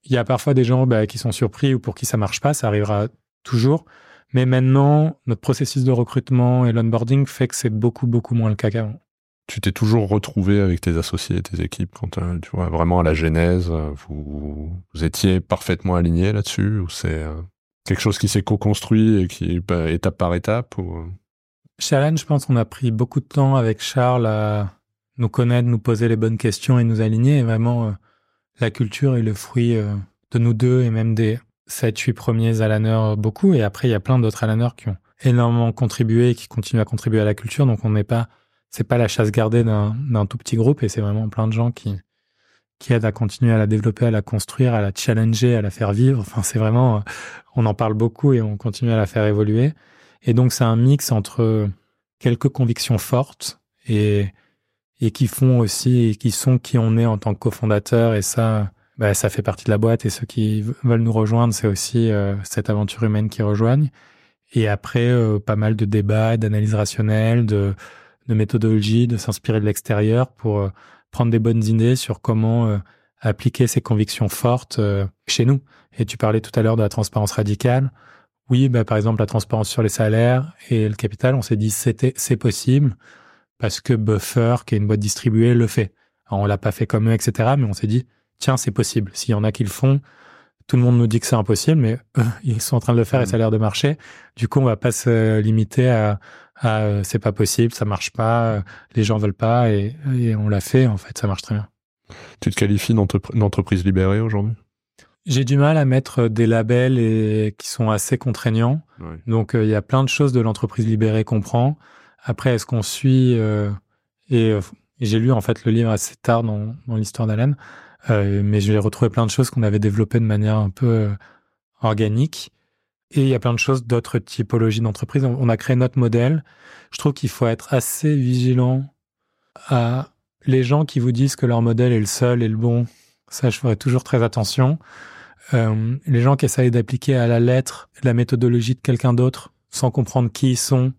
Il y a parfois des gens bah, qui sont surpris ou pour qui ça marche pas, ça arrivera toujours. Mais maintenant, notre processus de recrutement et l'onboarding fait que c'est beaucoup beaucoup moins le cas qu'avant. Tu t'es toujours retrouvé avec tes associés, tes équipes, quand euh, tu vois vraiment à la genèse, vous, vous étiez parfaitement alignés là-dessus ou c'est euh, quelque chose qui s'est co-construit et qui bah, étape par étape ou... Alan, je pense qu'on a pris beaucoup de temps avec Charles à nous connaître, nous poser les bonnes questions et nous aligner. Et vraiment, euh, la culture est le fruit euh, de nous deux et même des 7-8 premiers Alaners, euh, beaucoup. Et après, il y a plein d'autres Alaners qui ont énormément contribué et qui continuent à contribuer à la culture. Donc, on n'est pas, c'est pas la chasse gardée d'un tout petit groupe et c'est vraiment plein de gens qui, qui aide à continuer à la développer, à la construire, à la challenger, à la faire vivre. Enfin, c'est vraiment, on en parle beaucoup et on continue à la faire évoluer. Et donc, c'est un mix entre quelques convictions fortes et, et qui font aussi, qui sont qui on est en tant que cofondateur. Et ça, bah, ça fait partie de la boîte. Et ceux qui veulent nous rejoindre, c'est aussi euh, cette aventure humaine qui rejoignent. Et après, euh, pas mal de débats, d'analyses rationnelles, de, de méthodologie, de s'inspirer de l'extérieur pour euh, prendre des bonnes idées sur comment euh, appliquer ces convictions fortes euh, chez nous. Et tu parlais tout à l'heure de la transparence radicale. Oui, bah, par exemple, la transparence sur les salaires et le capital, on s'est dit c'était c'est possible parce que Buffer, qui est une boîte distribuée, le fait. Alors, on l'a pas fait comme eux, etc. Mais on s'est dit tiens, c'est possible. S'il y en a qui le font, tout le monde nous dit que c'est impossible, mais ils sont en train de le faire et ça a l'air de marcher. Du coup, on va pas se limiter à, à euh, c'est pas possible, ça marche pas, euh, les gens veulent pas et, on l'a fait. En fait, ça marche très bien. Tu te qualifies d'entreprise libérée aujourd'hui? J'ai du mal à mettre des labels et qui sont assez contraignants. Donc, euh, il y a plein de choses de l'entreprise libérée qu'on prend. Après, est-ce qu'on suit et, j'ai lu en fait le livre assez tard dans, dans l'histoire d'Alan. Euh, mais je vais retrouver plein de choses qu'on avait développées de manière un peu organique. Et il y a plein de choses d'autres typologies d'entreprises. On a créé notre modèle. Je trouve qu'il faut être assez vigilant à les gens qui vous disent que leur modèle est le seul et le bon. Ça, je ferai toujours très attention. Euh, les gens qui essayent d'appliquer à la lettre la méthodologie de quelqu'un d'autre sans comprendre qui ils sont,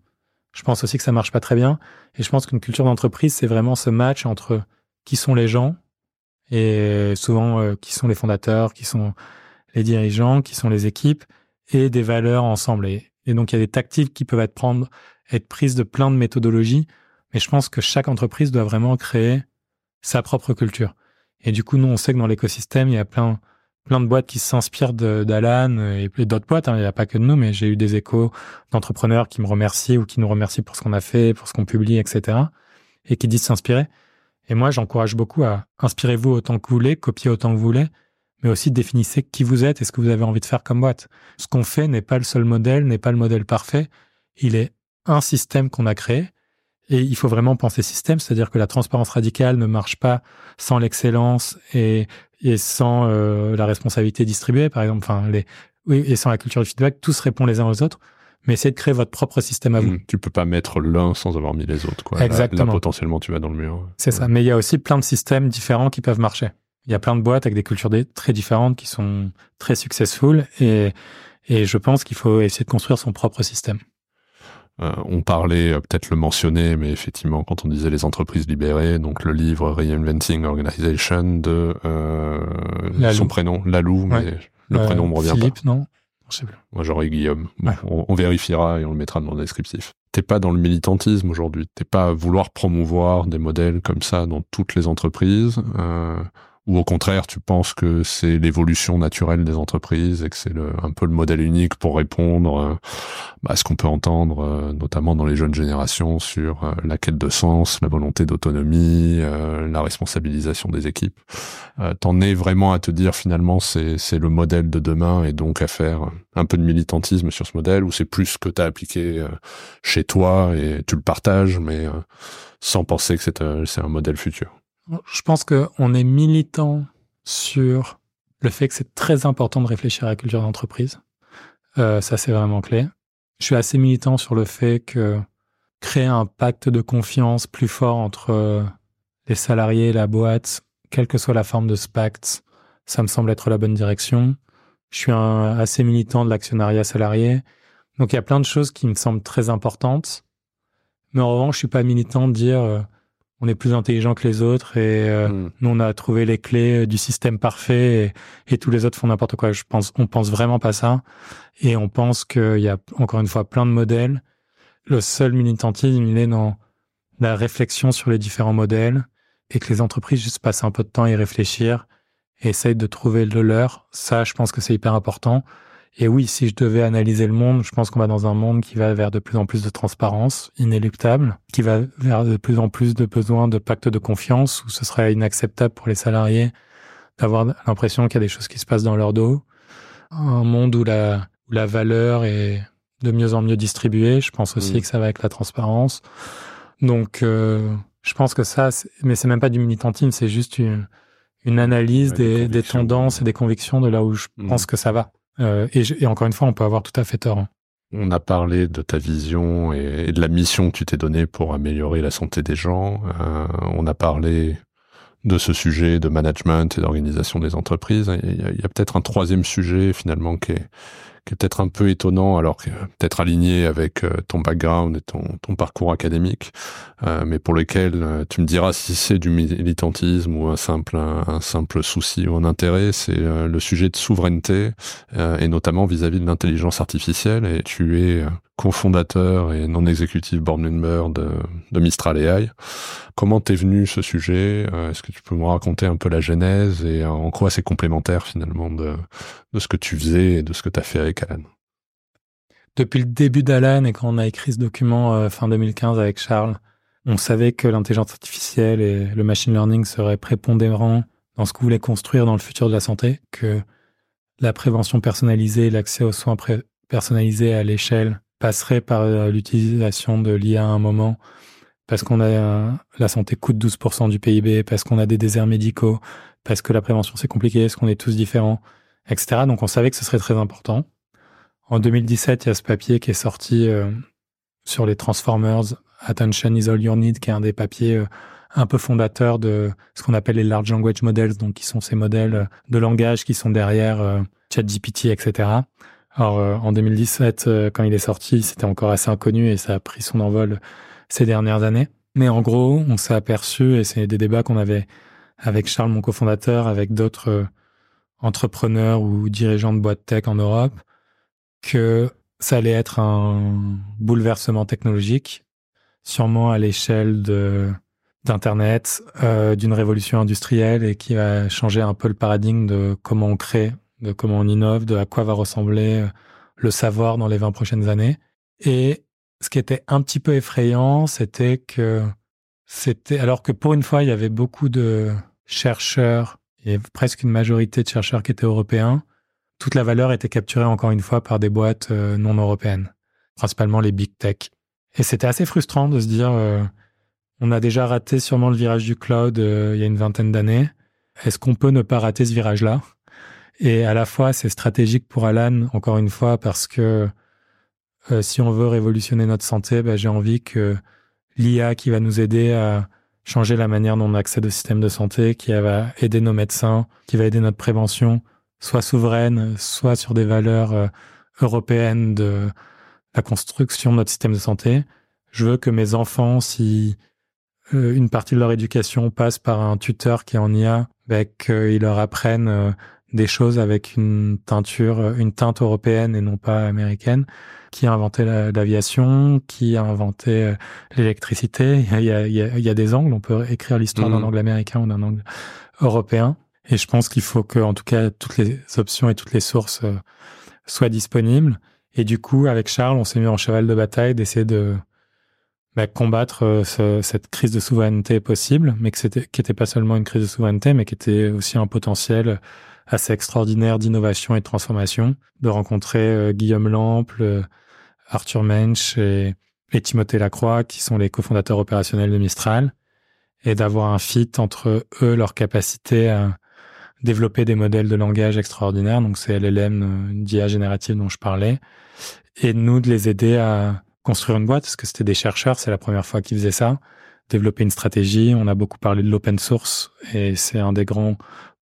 je pense aussi que ça marche pas très bien. Et je pense qu'une culture d'entreprise, c'est vraiment ce match entre qui sont les gens et souvent qui sont les fondateurs, qui sont les dirigeants, qui sont les équipes, et des valeurs ensemble. Et, donc, il y a des tactiques qui peuvent être, prises de plein de méthodologies, mais je pense que chaque entreprise doit vraiment créer sa propre culture. Et du coup, nous, on sait que dans l'écosystème, il y a plein, plein de boîtes qui s'inspirent d'Alan et d'autres boîtes. Hein. Il n'y a pas que de nous, mais j'ai eu des échos d'entrepreneurs qui me remercient ou qui nous remercient pour ce qu'on a fait, pour ce qu'on publie, etc. Et qui disent s'inspirer. Et moi, j'encourage beaucoup à inspirez-vous autant que vous voulez, copiez autant que vous voulez, mais aussi définissez qui vous êtes et ce que vous avez envie de faire comme boîte. Ce qu'on fait n'est pas le seul modèle, n'est pas le modèle parfait. Il est un système qu'on a créé et il faut vraiment penser système, c'est-à-dire que la transparence radicale ne marche pas sans l'excellence et, et sans euh, la responsabilité distribuée, par exemple. Enfin, les, oui, et sans la culture du feedback, tous répondent les uns aux autres. Mais essayez de créer votre propre système à vous. Mmh, tu peux pas mettre l'un sans avoir mis les autres. Quoi. Exactement. Là, potentiellement, tu vas dans le mur. C'est ça. Mais il y a aussi plein de systèmes différents qui peuvent marcher. Il y a plein de boîtes avec des cultures très différentes qui sont très successful et, et je pense qu'il faut essayer de construire son propre système. Euh, on parlait, euh, peut-être le mentionner, mais effectivement, quand on disait les entreprises libérées, donc le livre Reinventing Organization de euh, son prénom, Lalou, mais le prénom me revient Philippe, non? Je sais plus. Moi, j'aurais Guillaume. on, vérifiera et on le mettra dans le descriptif. T'es pas dans le militantisme aujourd'hui. T'es pas à vouloir promouvoir des modèles comme ça dans toutes les entreprises. Ou au contraire, tu penses que c'est l'évolution naturelle des entreprises et que c'est un peu le modèle unique pour répondre euh, à ce qu'on peut entendre, euh, notamment dans les jeunes générations, sur euh, la quête de sens, la volonté d'autonomie, la responsabilisation des équipes. T'en es vraiment à te dire finalement c'est le modèle de demain et donc à faire un peu de militantisme sur ce modèle ou c'est plus ce que tu as appliqué chez toi et tu le partages mais sans penser que c'est un modèle futur. Je pense qu'on est militant sur le fait que c'est très important de réfléchir à la culture d'entreprise. Euh, ça, c'est vraiment clé. Je suis assez militant sur le fait que créer un pacte de confiance plus fort entre euh, les salariés et la boîte, quelle que soit la forme de ce pacte, ça me semble être la bonne direction. Je suis un, assez militant de l'actionnariat salarié. Donc il y a plein de choses qui me semblent très importantes. Mais en revanche, je suis pas militant de dire euh, on est plus intelligent que les autres et euh, hmm. nous on a trouvé les clés du système parfait et, tous les autres font n'importe quoi. Je pense, on pense vraiment pas ça et on pense qu'il y a encore une fois plein de modèles. Le seul militantisme, il est dans la réflexion sur les différents modèles et que les entreprises juste passent un peu de temps à y réfléchir et essayent de trouver le leur. Ça, je pense que c'est hyper important. Et oui, si je devais analyser le monde, je pense qu'on va dans un monde qui va vers de plus en plus de transparence, inéluctable, qui va vers de plus en plus de besoins de pacte de confiance, où ce serait inacceptable pour les salariés d'avoir l'impression qu'il y a des choses qui se passent dans leur dos. Un monde où la, où la valeur est de mieux en mieux distribuée. Je pense aussi que ça va avec la transparence. Donc, euh, je pense que ça, mais c'est même pas du militantisme, c'est juste une, une analyse des, des, tendances et des convictions de là où je mmh. pense que ça va. Euh, et, encore une fois, on peut avoir tout à fait tort. Hein. On a parlé de ta vision et, de la mission que tu t'es donnée pour améliorer la santé des gens. Euh, on a parlé de ce sujet de management et d'organisation des entreprises. Il y a, peut-être un troisième sujet finalement qui est, peut-être un peu étonnant, alors que peut-être aligné avec euh, ton background et ton, parcours académique, euh, mais pour lequel euh, tu me diras si c'est du militantisme ou un simple un, simple souci ou un intérêt, c'est le sujet de souveraineté et notamment vis-à-vis de l'intelligence artificielle. Et tu es cofondateur et non exécutif board member de, Mistral AI. Comment t'es venu ce sujet? Est-ce que tu peux me raconter un peu la genèse et en quoi c'est complémentaire finalement de, ce que tu faisais et de ce que tu as fait avec Alan? Depuis le début d'Alan et quand on a écrit ce document euh, fin 2015 avec Charles, on savait que l'intelligence artificielle et le machine learning seraient prépondérants dans ce qu'on voulait construire dans le futur de la santé, que la prévention personnalisée, l'accès aux soins personnalisés à l'échelle passerait par euh, l'utilisation de l'IA à un moment, parce qu'on a la santé coûte 12% du PIB, parce qu'on a des déserts médicaux, parce que la prévention c'est compliqué, parce qu'on est tous différents, etc. Donc on savait que ce serait très important. En 2017, il y a ce papier qui est sorti euh, sur les Transformers, Attention is all you need, qui est un des papiers euh, un peu fondateurs de ce qu'on appelle les large language models, donc qui sont ces modèles euh, de langage qui sont derrière ChatGPT, etc. Alors en 2017, quand il est sorti, c'était encore assez inconnu et ça a pris son envol ces dernières années. Mais en gros, on s'est aperçu, et c'est des débats qu'on avait avec Charles, mon cofondateur, avec d'autres entrepreneurs ou dirigeants de boîtes tech en Europe, que ça allait être un bouleversement technologique, sûrement à l'échelle d'internet, euh, d'une révolution industrielle et qui va changer un peu le paradigme de comment on crée, de comment on innove, de à quoi va ressembler le savoir dans les 20 prochaines années. Et ce qui était un petit peu effrayant, c'était que c'était alors que pour une fois, il y avait beaucoup de chercheurs, avait presque une majorité de chercheurs qui étaient européens, toute la valeur était capturée encore une fois par des boîtes euh, non européennes, principalement les big tech. Et c'était assez frustrant de se dire, euh, on a déjà raté sûrement le virage du cloud euh, il y a une vingtaine d'années. Est-ce qu'on peut ne pas rater ce virage-là? Et à la fois, c'est stratégique pour Alan, encore une fois, parce que si on veut révolutionner notre santé, bah, j'ai envie que l'IA qui va nous aider à changer la manière dont on accède au système de santé, qui va aider nos médecins, qui va aider notre prévention, soit souveraine, soit sur des valeurs euh, européennes de la construction de notre système de santé. Je veux que mes enfants, si euh, une partie de leur éducation passe par un tuteur qui est en IA, ben, qu'ils leur apprennent euh, des choses avec une teinture, une teinte européenne et non pas américaine, qui a inventé l'aviation, qui a inventé l'électricité. Il y a, il, y a, des angles, on peut écrire l'histoire d'un mmh. angle américain ou d'un angle européen. Et je pense qu'il faut que, en tout cas, toutes les options et toutes les sources euh, soient disponibles. Et du coup, avec Charles, on s'est mis en cheval de bataille d'essayer de bah, combattre euh, cette crise de souveraineté possible, mais que c'était, qui n'était pas seulement une crise de souveraineté, mais qui était aussi un potentiel assez extraordinaire d'innovation et de transformation, de rencontrer euh, Guillaume Lample, Arthur Mensch et, et Timothée Lacroix, qui sont les cofondateurs opérationnels de Mistral, et d'avoir un fit entre eux, leur capacité à développer des modèles de langage extraordinaires, donc c'est LLM euh, d'IA générative dont je parlais, et nous de les aider à construire une boîte, parce que c'était des chercheurs, c'est la première fois qu'ils faisaient ça, développer une stratégie. On a beaucoup parlé de l'open source, et c'est un des grands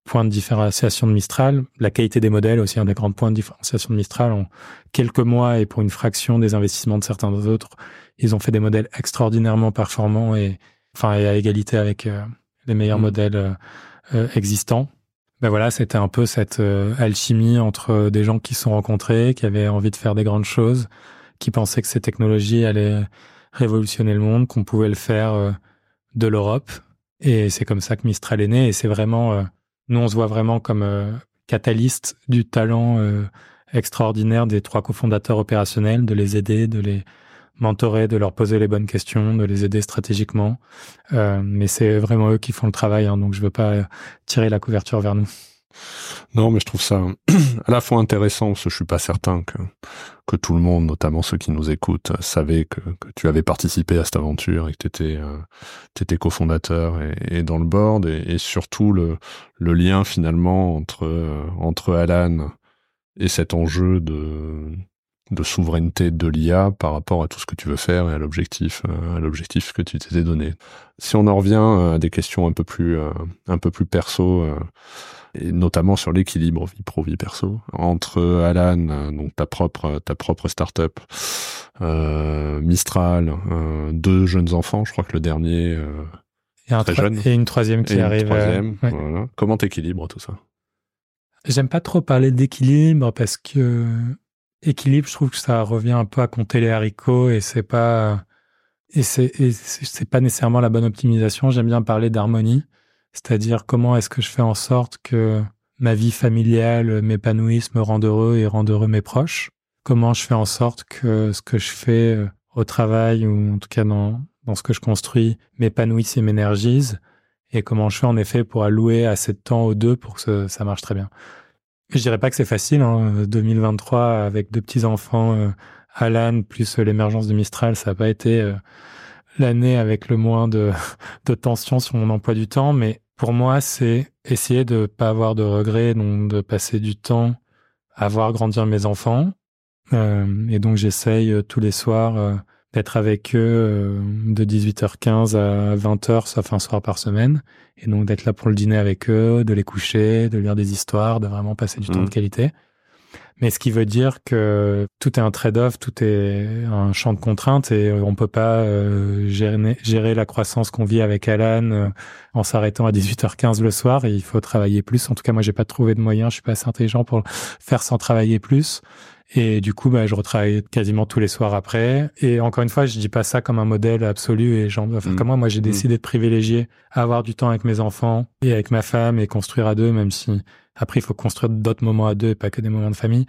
points de différenciation de Mistral. La qualité des modèles aussi un des grands points de différenciation de Mistral. En quelques mois et pour une fraction des investissements de certains autres, ils ont fait des modèles extraordinairement performants et enfin et à égalité avec euh, les meilleurs mmh. modèles euh, existants ben voilà, c'était un peu cette euh, alchimie entre des gens qui se sont rencontrés, qui avaient envie de faire des grandes choses, qui pensaient que ces technologies allaient révolutionner le monde, qu'on pouvait le faire euh, de l'Europe. Et c'est comme ça que Mistral est né. Et c'est vraiment, euh, nous on se voit vraiment comme catalyste du talent extraordinaire des trois cofondateurs opérationnels, de les aider, de les mentorer, de leur poser les bonnes questions, de les aider stratégiquement. Euh, mais c'est vraiment eux qui font le travail, hein, donc je veux pas tirer la couverture vers nous. Non, mais je trouve ça à la fois intéressant, parce que je suis pas certain que, que tout le monde, notamment ceux qui nous écoutent, savait que, que tu avais participé à cette aventure et que tu étais, euh, cofondateur et, dans le board, et, surtout le, le lien finalement entre, euh, entre Alan et cet enjeu de, de souveraineté de l'IA par rapport à tout ce que tu veux faire et à l'objectif euh, l'objectif que tu t'étais donné. Si on en revient à des questions un peu plus un peu plus perso et notamment sur l'équilibre vie pro vie perso entre Alan donc ta propre ta propre startup Mistral deux jeunes enfants je crois que le dernier et, un très jeune, et une troisième qui arrive troisième, voilà. comment t'équilibres tout ça? J'aime pas trop parler d'équilibre parce que équilibre, je trouve que ça revient un peu à compter les haricots et c'est pas et c'est c'est pas nécessairement la bonne optimisation. J'aime bien parler d'harmonie, c'est-à-dire comment est-ce que je fais en sorte que ma vie familiale m'épanouisse, me rende heureux et rende heureux mes proches? Comment je fais en sorte que ce que je fais euh, au travail ou en tout cas dans ce que je construis m'épanouisse et m'énergise? Et comment je fais en effet pour allouer assez de temps aux deux pour que ça marche très bien? Je dirais pas que c'est facile. Hein. 2023 avec deux petits enfants, euh, Alan plus l'émergence de Mistral, ça n'a pas été euh, l'année avec le moins de, de tension sur mon emploi du temps. Mais pour moi, c'est essayer de pas avoir de regrets, donc de passer du temps à voir grandir mes enfants. Euh, et donc j'essaye euh, tous les soirs d'être avec eux de 18h15 à 20h, sauf un soir par semaine. Et donc d'être là pour le dîner avec eux, de les coucher, de lire des histoires, de vraiment passer du temps de mmh. qualité. Mais ce qui veut dire que tout est un trade-off, tout est un champ de contraintes et on peut pas euh, gérer, gérer, la croissance qu'on vit avec Alan euh, en s'arrêtant à 18h15 le soir. Et il faut travailler plus. En tout cas, moi, j'ai pas trouvé de moyen. Je suis pas assez intelligent pour faire sans travailler plus. Et du coup, bah, je retravaille quasiment tous les soirs après. Et encore une fois, je dis pas ça comme un modèle absolu et j'en dois faire comme moi. Moi, j'ai mm. décidé de privilégier avoir du temps avec mes enfants et avec ma femme et construire à deux, même si après, il faut construire d'autres moments à deux et pas que des moments de famille.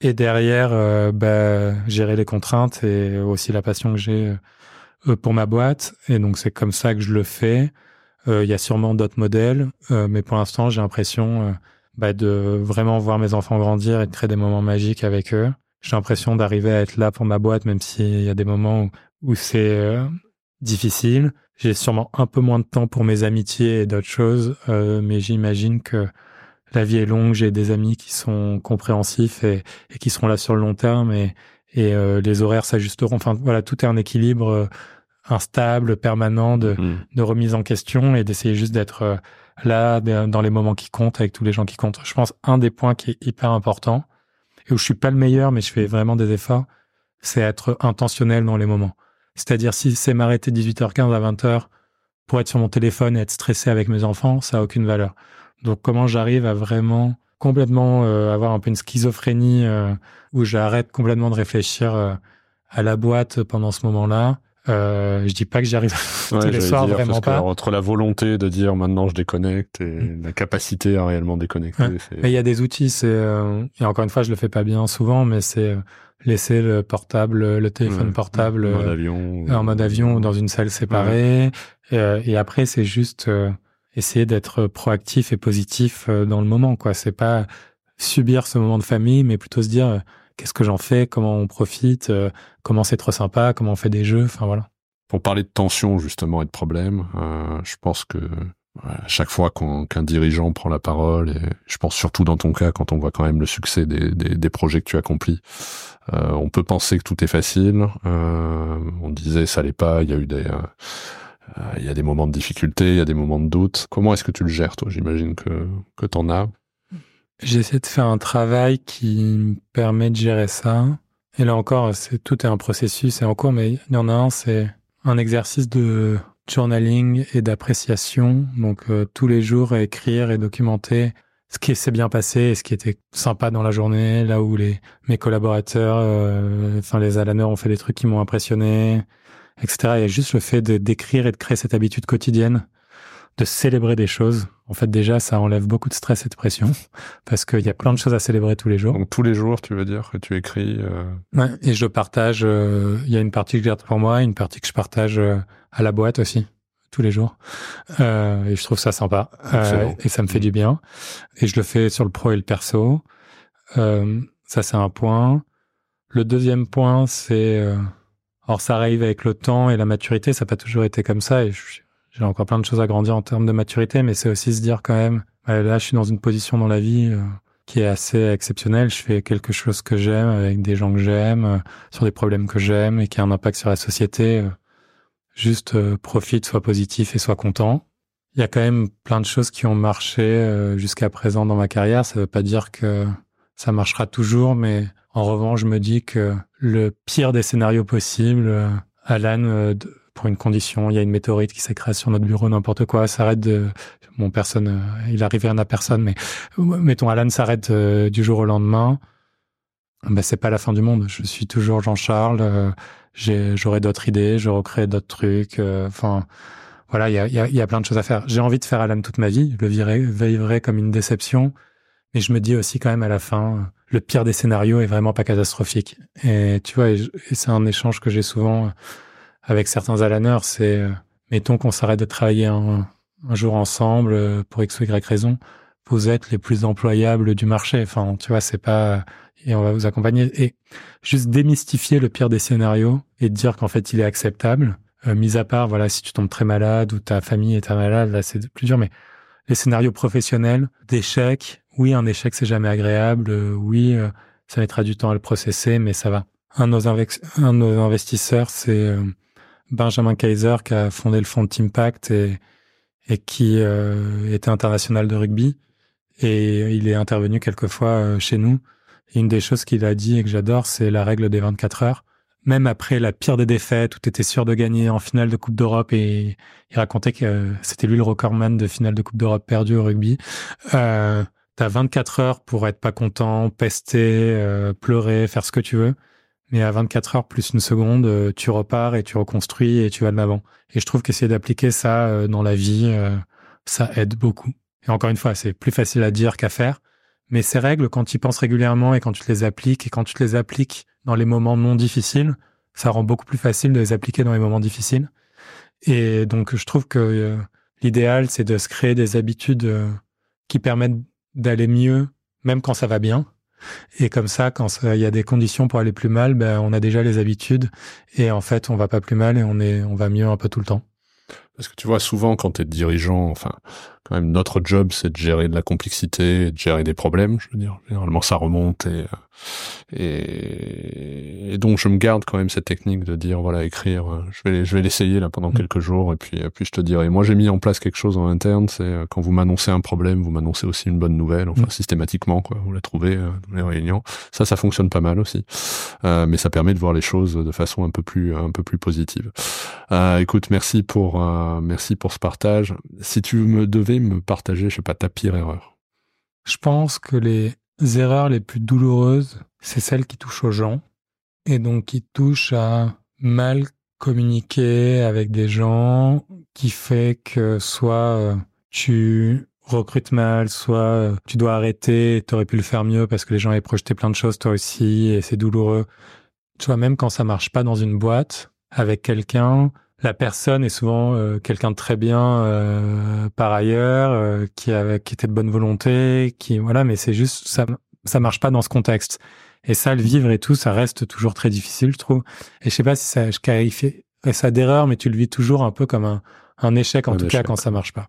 Et derrière, euh, bah, gérer les contraintes et aussi la passion que j'ai euh, pour ma boîte. Et donc, c'est comme ça que je le fais. Euh, il y a sûrement d'autres modèles, mais pour l'instant, j'ai l'impression bah, de vraiment voir mes enfants grandir et de créer des moments magiques avec eux. J'ai l'impression d'arriver à être là pour ma boîte, même s'il y a des moments où, c'est euh, difficile. J'ai sûrement un peu moins de temps pour mes amitiés et d'autres choses, euh, mais j'imagine que la vie est longue. J'ai des amis qui sont compréhensifs et, et, qui seront là sur le long terme et, et euh, les horaires s'ajusteront. Enfin, voilà, tout est un équilibre euh, instable, permanent de, mmh. de remise en question et d'essayer juste d'être euh, là dans les moments qui comptent avec tous les gens qui comptent. Je pense un des points qui est hyper important et où je suis pas le meilleur mais je fais vraiment des efforts, c'est être intentionnel dans les moments. C'est-à-dire si c'est m'arrêter 18h15 à 20h pour être sur mon téléphone et être stressé avec mes enfants, ça a aucune valeur. Donc comment j'arrive à vraiment complètement euh, avoir un peu une schizophrénie euh, où j'arrête complètement de réfléchir euh, à la boîte pendant ce moment-là je dis pas que j'y arrive tous les soirs, vraiment pas. entre la volonté de dire maintenant je déconnecte et mm. la capacité à réellement déconnecter. Il y a des outils, c'est euh, et encore une fois je le fais pas bien souvent, mais c'est laisser le portable, le téléphone portable en mode avion, en mode avion ou dans une salle séparée. Et, et, après c'est juste essayer d'être proactif et positif dans le moment. quoi. C'est pas subir ce moment de famille, mais plutôt se dire qu'est-ce que j'en fais, comment on profite, euh, comment c'est trop sympa, comment on fait des jeux, enfin voilà. Pour parler de tension justement et de problèmes, euh, je pense que à chaque fois qu'un dirigeant prend la parole, et je pense surtout dans ton cas, quand on voit quand même le succès des, des, projets que tu accomplis, euh, on peut penser que tout est facile. Euh, on disait ça l'est pas, il y a eu des... Euh, il y a des moments de difficulté, il y a des moments de doute. Comment est-ce que tu le gères, toi? J'imagine que, que tu en as. J'essaie de faire un travail qui me permet de gérer ça. Et là encore, c'est tout est un processus et en cours, mais il y en a un, c'est un exercice de journaling et d'appréciation. Donc euh, tous les jours, écrire et documenter ce qui s'est bien passé et ce qui était sympa dans la journée, là où les mes collaborateurs, euh, enfin les Alaners ont fait des trucs qui m'ont impressionné, etc. Il y a juste le fait de d'écrire et de créer cette habitude quotidienne de célébrer des choses. En fait, déjà, ça enlève beaucoup de stress et de pression parce qu'il y a plein de choses à célébrer tous les jours. Donc tous les jours, tu veux dire que tu écris euh... Ouais, et je partage. Euh, il y a une partie que je garde pour moi, une partie que je partage euh, à la boîte aussi tous les jours. Euh, et je trouve ça sympa et ça me fait du bien. Et je le fais sur le pro et le perso. ça, c'est un point. Le deuxième point, c'est alors ça arrive avec le temps et la maturité. Ça n'a pas toujours été comme ça. Et j'ai encore plein de choses à grandir en termes de maturité, mais c'est aussi se dire quand même, là, je suis dans une position dans la vie euh, qui est assez exceptionnelle. Je fais quelque chose que j'aime avec des gens que j'aime, euh, sur des problèmes que j'aime et qui a un impact sur la société. Euh, juste profite, sois positif et sois content. Il y a quand même plein de choses qui ont marché jusqu'à présent dans ma carrière. Ça veut pas dire que ça marchera toujours, mais en revanche, je me dis que le pire des scénarios possibles, Alan pour une condition, il y a une météorite qui s'écrase sur notre bureau, n'importe quoi, s'arrête de, bon, personne, euh, il arrive rien à personne, mais mettons, Alan s'arrête euh, du jour au lendemain, ben, c'est pas la fin du monde. Je suis toujours Jean-Charles, euh, j'aurai d'autres idées, je recrée d'autres trucs, enfin, voilà, il y a, plein de choses à faire. J'ai envie de faire Alan toute ma vie, je le vivrai comme une déception, mais je me dis aussi quand même à la fin, le pire des scénarios est vraiment pas catastrophique. Et tu vois, et c'est un échange que j'ai souvent avec certains alaneurs, c'est euh, mettons qu'on s'arrête de travailler un, jour ensemble euh, pour x ou y raison, vous êtes les plus employables du marché. Enfin, tu vois, c'est pas et on va vous accompagner et juste démystifier le pire des scénarios et dire qu'en fait il est acceptable. Euh, mis à part, voilà, si tu tombes très malade ou ta famille est très malade, là c'est plus dur. Mais les scénarios professionnels d'échecs, oui, un échec c'est jamais agréable. oui, ça mettra du temps à le processer, mais ça va. Un de nos, investisseurs, c'est Benjamin Kaiser qui a fondé le fonds Teampact et, et qui euh, était international de rugby. Et il est intervenu quelquefois euh, chez nous. Une des choses qu'il a dit et que j'adore, c'est la règle des 24 heures. Même après la pire des défaites, où tu étais sûr de gagner en finale de Coupe d'Europe, et il racontait que c'était lui le recordman de finale de Coupe d'Europe perdu au rugby. Euh, T'as 24 heures pour être pas content, pester, euh, pleurer, faire ce que tu veux. Mais à 24 heures plus une seconde, euh, tu repars et tu reconstruis et tu vas de l'avant. Et je trouve qu'essayer d'appliquer ça euh, dans la vie, ça aide beaucoup. Et encore une fois, c'est plus facile à dire qu'à faire. Mais ces règles, quand tu y penses régulièrement et quand tu les appliques et quand tu les appliques dans les moments non difficiles, ça rend beaucoup plus facile de les appliquer dans les moments difficiles. Et donc, je trouve que l'idéal, c'est de se créer des habitudes qui permettent d'aller mieux, même quand ça va bien. Et comme ça, quand il y a des conditions pour aller plus mal, ben, on a déjà les habitudes et en fait, on va pas plus mal et on est, on va mieux un peu tout le temps. Parce que tu vois, souvent, quand tu es dirigeant, enfin, quand même, notre job, c'est de gérer de la complexité, de gérer des problèmes, je veux dire. Généralement, ça remonte et, et, et, donc, je me garde quand même cette technique de dire, voilà, écrire, euh, je vais, je vais l'essayer là pendant mm. quelques jours et puis, et puis je te dirai. Moi, j'ai mis en place quelque chose en interne, c'est euh, quand vous m'annoncez un problème, vous m'annoncez aussi une bonne nouvelle, enfin, mm. systématiquement, quoi. Vous la trouvez euh, dans les réunions. Ça, ça fonctionne pas mal aussi. Euh, mais ça permet de voir les choses de façon un peu plus, un peu plus positive. Euh, écoute, merci pour, merci pour ce partage. Si tu me devais me partager, je sais pas, ta pire erreur. Je pense que les erreurs les plus douloureuses, c'est celles qui touchent aux gens et donc qui touchent à mal communiquer avec des gens, qui fait que soit euh, tu recrutes mal, soit euh, tu dois arrêter, tu aurais pu le faire mieux parce que les gens avaient projeté plein de choses toi aussi et c'est douloureux. Tu vois, même quand ça marche pas dans une boîte avec quelqu'un, la personne est souvent euh, quelqu'un de très bien euh, par ailleurs, euh, qui, avait, qui était de bonne volonté, qui voilà, mais c'est juste ça, ça marche pas dans ce contexte. Et ça, le vivre et tout, ça reste toujours très difficile, je trouve. Et je sais pas si ça, je qualifie ça d'erreur, mais tu le vis toujours un peu comme un, un échec, en tout cas quand ça marche pas.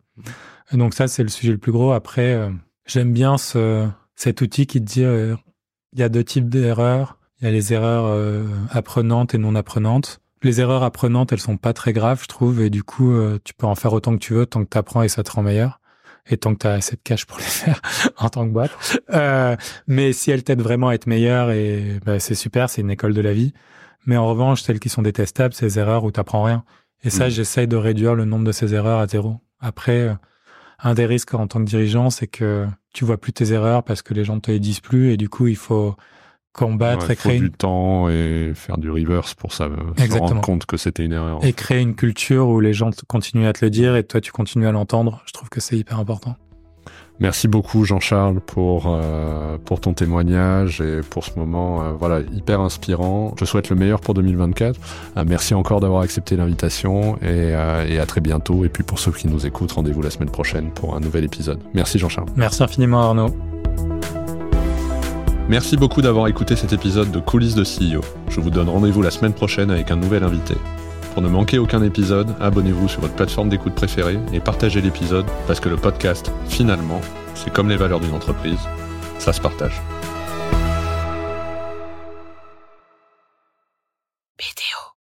Et donc ça, c'est le sujet le plus gros. Après, j'aime bien ce, cet outil qui te dit, il y a deux types d'erreurs. Il y a les erreurs apprenantes et non apprenantes les erreurs apprenantes, elles sont pas très graves, je trouve, et du coup, euh, tu peux en faire autant que tu veux, tant que tu apprends et ça te rend meilleur, et tant que tu as assez de cash pour les faire en tant que boîte. Euh, mais si elles t'aident vraiment à être meilleur, et bah, c'est super, c'est une école de la vie. Mais en revanche, celles qui sont détestables, c'est les erreurs où tu rien. Et ça, mm. j'essaye de réduire le nombre de ces erreurs à zéro. Après, euh, un des risques en tant que dirigeant, c'est que tu vois plus tes erreurs parce que les gens te les disent plus, et du coup, il faut combattre et créer du temps et faire du reverse pour ça, se rendre compte que c'était une erreur. Et créer une culture où les gens continuent à te le dire et toi tu continues à l'entendre. Je trouve que c'est hyper important. Merci beaucoup Jean-Charles pour euh, pour ton témoignage et pour ce moment euh, voilà hyper inspirant. Je souhaite le meilleur pour 2024. Euh, merci encore d'avoir accepté l'invitation et, et à très bientôt. Et puis pour ceux qui nous écoutent, rendez-vous la semaine prochaine pour un nouvel épisode. Merci Jean-Charles. Merci infiniment Arnaud. Merci beaucoup d'avoir écouté cet épisode de Coulisses de CEO. Je vous donne rendez-vous la semaine prochaine avec un nouvel invité. Pour ne manquer aucun épisode, abonnez-vous sur votre plateforme d'écoute préférée et partagez l'épisode parce que le podcast, finalement, c'est comme les valeurs d'une entreprise, ça se partage.